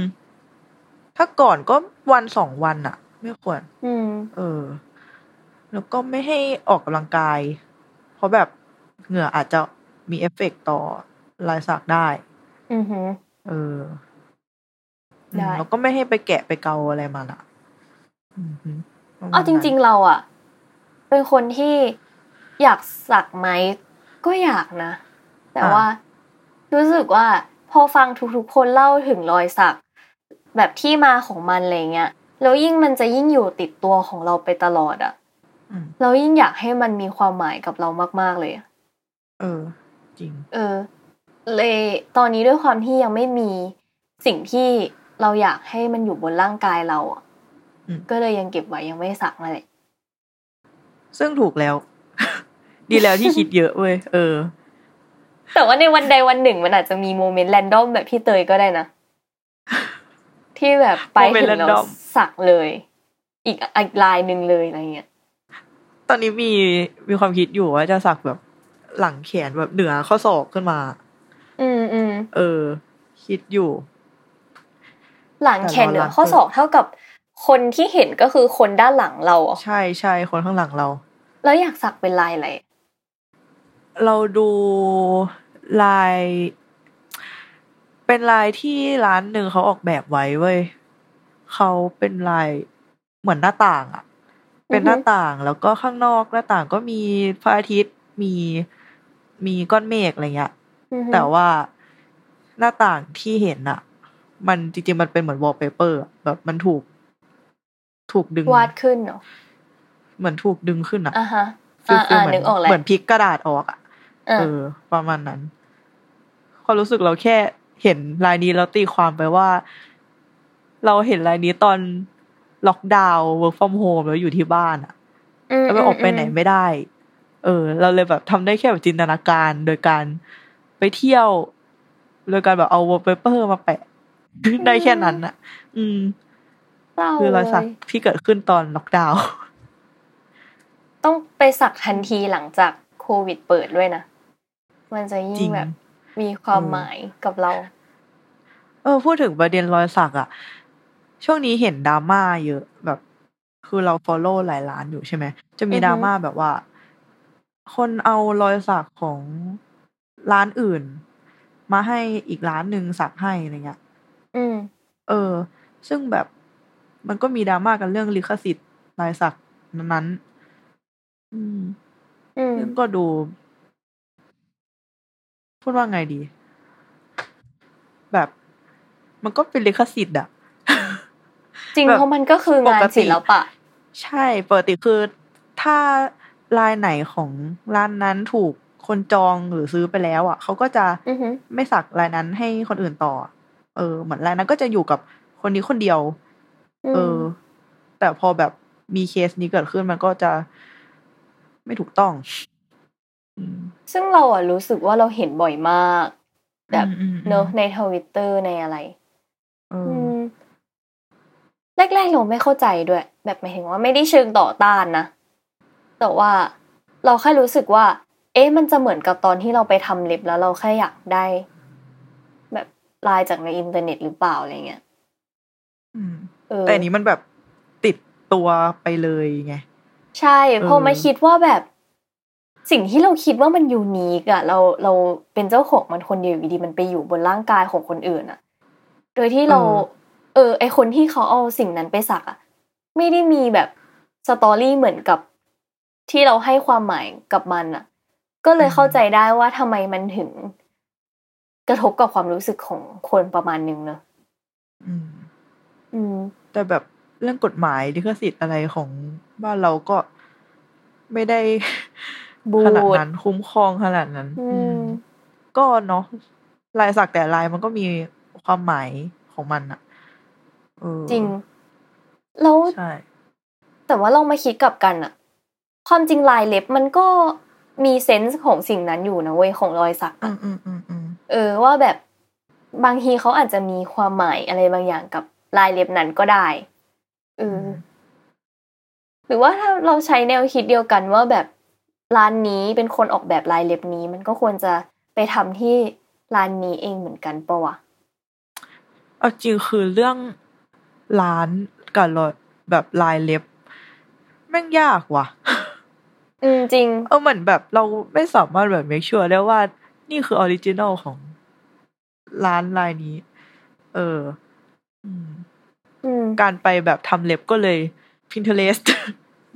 Speaker 2: ถ้าก่อนก็วันสองวันอะ ไม่ควร
Speaker 1: อืม
Speaker 2: เออ แล้วก็ไม่ให้ออกกำลังกาย เพราะแบบเหงื่ออาจจะมีเอฟเฟกต์ต่อลายสักได้
Speaker 1: อือหือ
Speaker 2: เอออืม
Speaker 1: ได้
Speaker 2: แล้วก็ไม่ให้ไปแกะไปเกาอะไรมันอะอือหือประมาณ
Speaker 1: เอาจริง ๆ เราอะเป็นคนที่อยากสักไหมก็อยากนะ แต่ว่า รู้สึกว่าพอฟังทุกๆคนเล่าถึงรอยสัก แบบที่มาของมันอะไรเงี้ยแล้วยิ่งมันจะยิ่งอยู่ติดตัวของเราไปตลอดอะ
Speaker 2: อืม
Speaker 1: เรายิ่งอยากให้มันมีความหมายกับเรามาก ๆเลยอะ
Speaker 2: เออ จริง
Speaker 1: เออ เลยตอนนี้ด้วยความที่ยังไม่มีสิ่งที่เราอยากให้มันอยู่บนร่างกายเราอะ
Speaker 2: อืม
Speaker 1: ก็เลยยังเก็บไว้ยังไม่สักนั่นแหละ
Speaker 2: ซึ่งถูกแล้ว ดีแล้วที่คิดเยอะเว้ยเออ
Speaker 1: แต่ว่าในวันใดวันหนึ่งมันอาจจะมีโมเมนต์แรนดอมแบบพี่เตยก็ได้นะ ที่แบบไป
Speaker 2: โมเมนต์
Speaker 1: ถึงเรา
Speaker 2: random
Speaker 1: สักเลย อีกอีกลายหนึ่งเลยอะไรเงี้ย
Speaker 2: ตอนนี้มีมีความคิดอยู่ว่าจะสักแบบหลังแขนแบบเหนือข้อศอกขึ้นมา
Speaker 1: อืมอืม
Speaker 2: เออ คิดอยู่
Speaker 1: หลังแขนเหนือ
Speaker 2: แต่เรา
Speaker 1: ข้อศอกเท่ากับคนที่เห็นก็คือคนด้านหลังเราเหรอ
Speaker 2: ใช่ใช่คนข้างหลังเรา
Speaker 1: แล้วอยากสักเป็นลายอะไร
Speaker 2: เราดูลาย เป็นลายที่ร้านหนึ่งเขาออกแบบไว้เว้ยเขาเป็นลายเหมือนหน้าต่างอะเป็นหน้าต่างแล้วก็ข้างนอกหน้าต่างก็มีพระอาทิตย์มีมีก้อนเมฆอะไรเงี้ย
Speaker 1: อือฮึ
Speaker 2: แต่ว่าหน้าต่างที่เห็นอะมันจริงๆมันเป็นเหมือนวอลเปเปอร์แบบมันถูก ถูกดึง
Speaker 1: วาดขึ้นเนาะ
Speaker 2: เหมือนถูกดึงขึ้นอะ
Speaker 1: อะฮะ
Speaker 2: feel
Speaker 1: อ่า
Speaker 2: ฟิล
Speaker 1: อ่า
Speaker 2: เหมือน
Speaker 1: นึกออกแล้ว
Speaker 2: เหมือนพลิกกระดาษออกอะ
Speaker 1: อะ
Speaker 2: เออ ประมาณนั้น ความรู้สึกเราแค่เห็นลายนี้แล้วตีความไปว่า เราเห็นลายนี้ตอนล็อกดาวน์ work from home แล้วอยู่ที่บ้านอะ
Speaker 1: ม
Speaker 2: แล้วไปออกไปไหนไม่ได้ เออ เราเลยแบบทำได้แค่แบบจินตนาการ โดยการไปเที่ยว โดยการแบบเอา wallpaper มาแปะ ได้แค่นั้นอะอืม
Speaker 1: เศร้า
Speaker 2: คือรอยสัก
Speaker 1: เลย
Speaker 2: ที่เกิดขึ้นตอนล็อกดาวน์
Speaker 1: ต้องไปสักทันทีหลังจากโควิดเปิดด้วยนะ มันจะ
Speaker 2: จริ
Speaker 1: ยิ่ง
Speaker 2: ง
Speaker 1: แบบ มีความ
Speaker 2: เออ
Speaker 1: หมายกับเรา
Speaker 2: เออ พูดถึงประเด็นรอยสักอะช่วงนี้เห็นดราม่าเยอะแบบ คือเรา follow หลายร้านอยู่ใช่ไหม จะมี
Speaker 1: อือฮึ
Speaker 2: ดราม่าแบบว่า คนเอารอยสักของร้านอื่น มาให้อีกร้านหนึ่งสักให้อะไรเงี้ย
Speaker 1: อืม
Speaker 2: เออ ซึ่งแบบมันก็มีดราม่ากันเรื่องลิขสิทธิ์ลายสักนั้นๆอืม
Speaker 1: อืม
Speaker 2: ซึ่งก็ดู พูดว่าไงดี แบบ มันก็เป็นลิขสิทธิ์อะ
Speaker 1: จริง
Speaker 2: แบบ
Speaker 1: เพราะมันก็คืองาน
Speaker 2: ปกติ
Speaker 1: ศิลปะ
Speaker 2: ใช่ปกติคือถ้าลายไหนของร้านนั้นถูกคนจองหรือซื้อไปแล้ว อะเขาก็จะ
Speaker 1: อือหือ
Speaker 2: ไม่สักลายนั้นให้คนอื่นต่อ เออ เหมือนลายนั้นก็จะอยู่กับคนนี้คนเดียว เออ แต่พอแบบมีเคสนี้เกิดขึ้นมันก็จะไม่ถูกต้องอืม
Speaker 1: ซึ่งเราอะรู้สึกว่าเราเห็นบ่อยมาก แบบ
Speaker 2: อืมอืมอืม
Speaker 1: เนอะในทวิตเตอร์ในอะไร
Speaker 2: เอ
Speaker 1: อื
Speaker 2: อ
Speaker 1: มแรกๆเราไม่เข้าใจด้วย แบบหมายถึงว่าไม่ได้เชิงต่อต้านนะแต่ว่าเราแค่รู้สึกว่า เอ๊ะมันจะเหมือนกับตอนที่เราไปทำเล็บแล้วเราแค่อยากได้ แบบลายจากในอินเทอร์เน็ตหรือเปล่าอะไรเงี้ย
Speaker 2: อืม
Speaker 1: เออ
Speaker 2: แต่อันนี้มันแบบติดตัวไปเลยไง
Speaker 1: ใช่พอ
Speaker 2: เออ
Speaker 1: มาคิดว่าแบบ สิ่งที่เราคิดว่ามันยูนิคอะเราเราเป็นเจ้าของมันคนเดียวอยู่ดีมันไปอยู่บนร่างกายของคนอื่นอะโดยที่เรา เออ ไอคนที่เขาเอาสิ่งนั้นไปสักอะไม่ได้มีแบบสตอรี่เหมือนกับที่เราให้ความหมายกับมันอะก็เลยเข้าใจได้ว่าทำไมมันถึง กระทบกับความรู้สึกของคนประมาณนึงเนอะ
Speaker 2: อืม
Speaker 1: อืม
Speaker 2: แต่แบบเรื่องกฎหมายลิขสิทธิ์อะไรของบ้านเราก็ไม่ได้
Speaker 1: บูด
Speaker 2: ขนาดนั้นคุ้มครองขนาดนั้น
Speaker 1: อื
Speaker 2: อื
Speaker 1: ม
Speaker 2: มก็เนาะลายสักแต่ลายมันก็มีความหมายของมันอะเออ
Speaker 1: จริง แล้ว
Speaker 2: ใช่
Speaker 1: แต่ว่าลองมาคิดกลับกันอะความจริงลายเล็บมันก็มีเซนส์ของสิ่งนั้นอยู่นะเว้ยของรอยสัก
Speaker 2: อื
Speaker 1: อะ
Speaker 2: มอืมอืมอืม
Speaker 1: เออว่าแบบบางทีเขาอาจจะมีความหมายอะไรบางอย่างกับลายเล็บนั้นก็ได้เออหรือว่าถ้าเราใช้แนวคิดเดียวกันว่าแบบ ร้านนี้เป็นคนออกแบบลายเล็บนี้ มันก็ควรจะไปทำที่ร้านนี้เองเหมือนกันปะวะ
Speaker 2: เอาจริงคือเรื่องร้านกับรอยแบบลายเล็บแม่งยากว่ะ
Speaker 1: อืมจริง
Speaker 2: เออเหมือนแบบเราไม่สามารถแบบ make sure ได้ว่า นี่คือ original ของร้านลายนี้ เอออืม
Speaker 1: อืม
Speaker 2: การไปแบบทำเล็บก็เลย Pinterest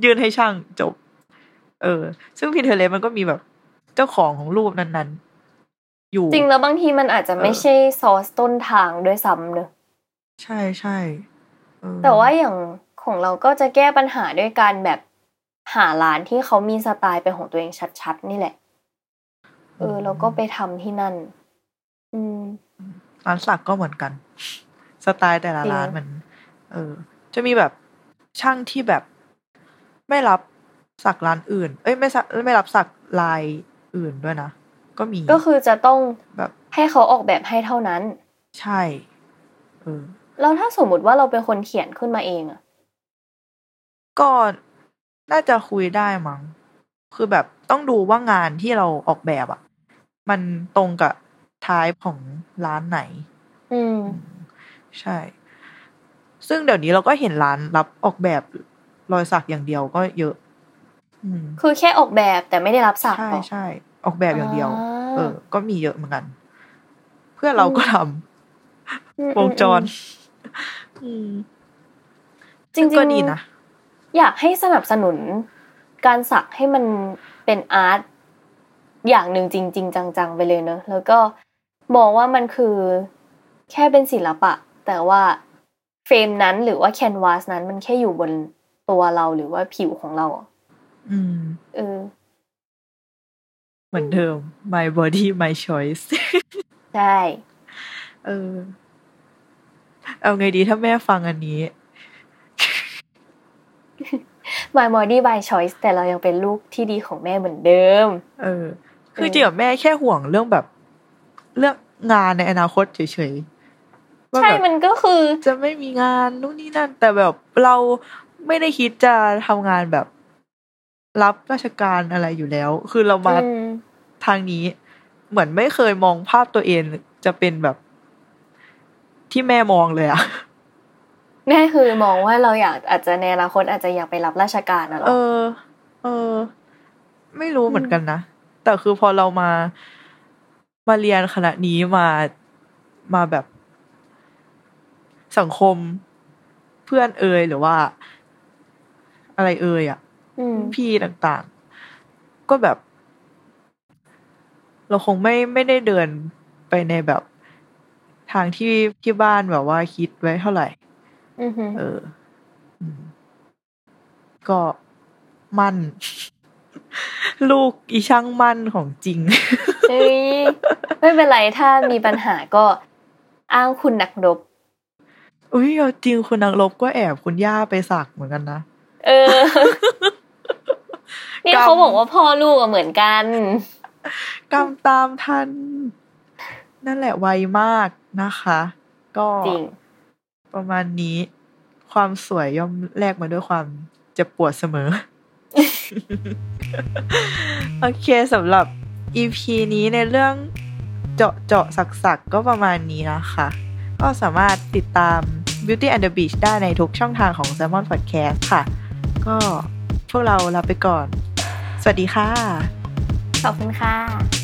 Speaker 2: ยื่นให้ช่างจบ เออ ซึ่ง Pinterest มันก็มีแบบเจ้าของของรูปนั้นๆ อยู่
Speaker 1: จริงแล้วบางทีมันอาจจะไม่
Speaker 2: เออ
Speaker 1: ใช่ซอสต้นทางด้วยซ้ำเนอะ
Speaker 2: ใช่ใช่เออ
Speaker 1: แต่ว่าอย่างของเราก็จะแก้ปัญหาด้วยการแบบหาร้านที่เขามีสไตล์เป็นของตัวเองชัดๆ นี่แหละ เออ แล้วก็ไปทำที่นั่น อืม
Speaker 2: ร้านสักก็เหมือนกัน สไตล์แต่ละ
Speaker 1: จริง
Speaker 2: ร้านมัน เออ จะมีแบบช่างที่แบบไม่รับ สักร้านอื่น เอ้ยไม่สักไม่รับสักลายอื่นด้วยนะ ก็มี
Speaker 1: ก็คือจะต้อง
Speaker 2: แบบ
Speaker 1: ให้เขาออกแบบให้เท่านั้น
Speaker 2: ใช่เออ
Speaker 1: แล้วถ้าสมมุติว่าเราเป็นคนเขียนขึ้นมาเองอะ
Speaker 2: ก็น่าจะคุยได้มั้ง คือแบบต้องดูว่างานที่เราออกแบบอะ่ะมันตรงกับท้ายของร้านไหน
Speaker 1: อืม
Speaker 2: ใช่ ซึ่งเดี๋ยวนี้เราก็เห็นร้านรับออกแบบรอยสักอย่างเดียวก็เยอะอืม
Speaker 1: คือแค่ออกแบบแต่ไม่ได้รับสัก
Speaker 2: ใช่
Speaker 1: หรอ
Speaker 2: ใช่ออกแบบอย่างเดียว
Speaker 1: อ่า
Speaker 2: เออ ก็มีเยอะเหมือนกัน เพื่อนเราก็ท
Speaker 1: อืมำ
Speaker 2: วงจร
Speaker 1: อืม
Speaker 2: อืม
Speaker 1: จริง
Speaker 2: ซึ่
Speaker 1: ๆ
Speaker 2: ก็ดีนะ
Speaker 1: อยากให้สนับสนุนการสักให้มันเป็นอาร์ตอย่างหนึ่งจริง ๆ จังๆ ไปเลยเนอะแล้วก็มองว่ามันคือแค่เป็นศิลปะ แต่ว่าเฟรมนั้นหรือว่าแคนวาสนั้นมันแค่อยู่บนตัวเราหรือว่าผิวของเรา อะ
Speaker 2: อืม
Speaker 1: เออ
Speaker 2: เหมือนเดิม my body my choice
Speaker 1: ใช่
Speaker 2: เออ เอาไงดีถ้าแม่ฟังอันนี้
Speaker 1: My body by choice แต่เรายังเป็นลูกที่ดีของแม่เหมือนเดิม
Speaker 2: เออ คือจริงๆอะแม่แค่ห่วงเรื่องแบบ เรื่องงานในอนาคตเฉยๆว่า
Speaker 1: ใช่
Speaker 2: แบบ
Speaker 1: มันก็คือ
Speaker 2: จะไม่มีงานนู่นนี่นั่น แต่แบบเราไม่ได้คิดจะทำงานแบบ รับราชการอะไรอยู่แล้ว คือเรามา
Speaker 1: อืม
Speaker 2: ทางนี้ เหมือนไม่เคยมองภาพตัวเองจะเป็นแบบ ที่แม่มองเลยอะ
Speaker 1: แม่คือมองว่าเราอยากอาจจะในอนาคตอาจจะอยากไปรับราชการนะหร
Speaker 2: เอ
Speaker 1: อ
Speaker 2: อ เออ ไม่รู้เหมือนกันนะแต่คือพอเรามามาเรียนคณะนี้มามาแบบสังคมเพื่อนเอ่ยหรือว่า อะไรเอ่ยอะ
Speaker 1: อืม
Speaker 2: พี่ต่างๆ ก็แบบ เราคงไม่ไม่ได้เดินไปในแบบทางที่ที่บ้านแบบว่าคิดไว้เท่าไหร่
Speaker 1: อือหือ
Speaker 2: เอออืมก็มั่น ลูกอีช่างมั่นของจริง
Speaker 1: เฮ้ยไม่เป็นไรถ้ามีปัญหาก็อ้างคุณนักรบ
Speaker 2: อุ้ยเอาจริงคุณนักรบก็แอบคุณย่าไปสักเหมือนกันนะ
Speaker 1: เออ นี่
Speaker 2: กรรม
Speaker 1: เขาบอกว่าพ่อลูกอะเหมือนกัน
Speaker 2: กรรมตามทัน นั่นแหละไวมากนะคะ ก็
Speaker 1: จริง
Speaker 2: ประมาณนี้ ความสวยย่อมแลกมาด้วยความเจ็บปวดเสมอ โอเคสำหรับ EP นี้ในเรื่องเจาะเจาะสักสักๆก็ประมาณนี้นะคะ ก็สามารถติดตาม Beauty and the Beach ได้ในทุกช่องทางของ Salmon Podcast ค่ะ ก็พวกเราลาไปก่อน สวัสดีค่ะ
Speaker 1: ขอบคุณค่ะ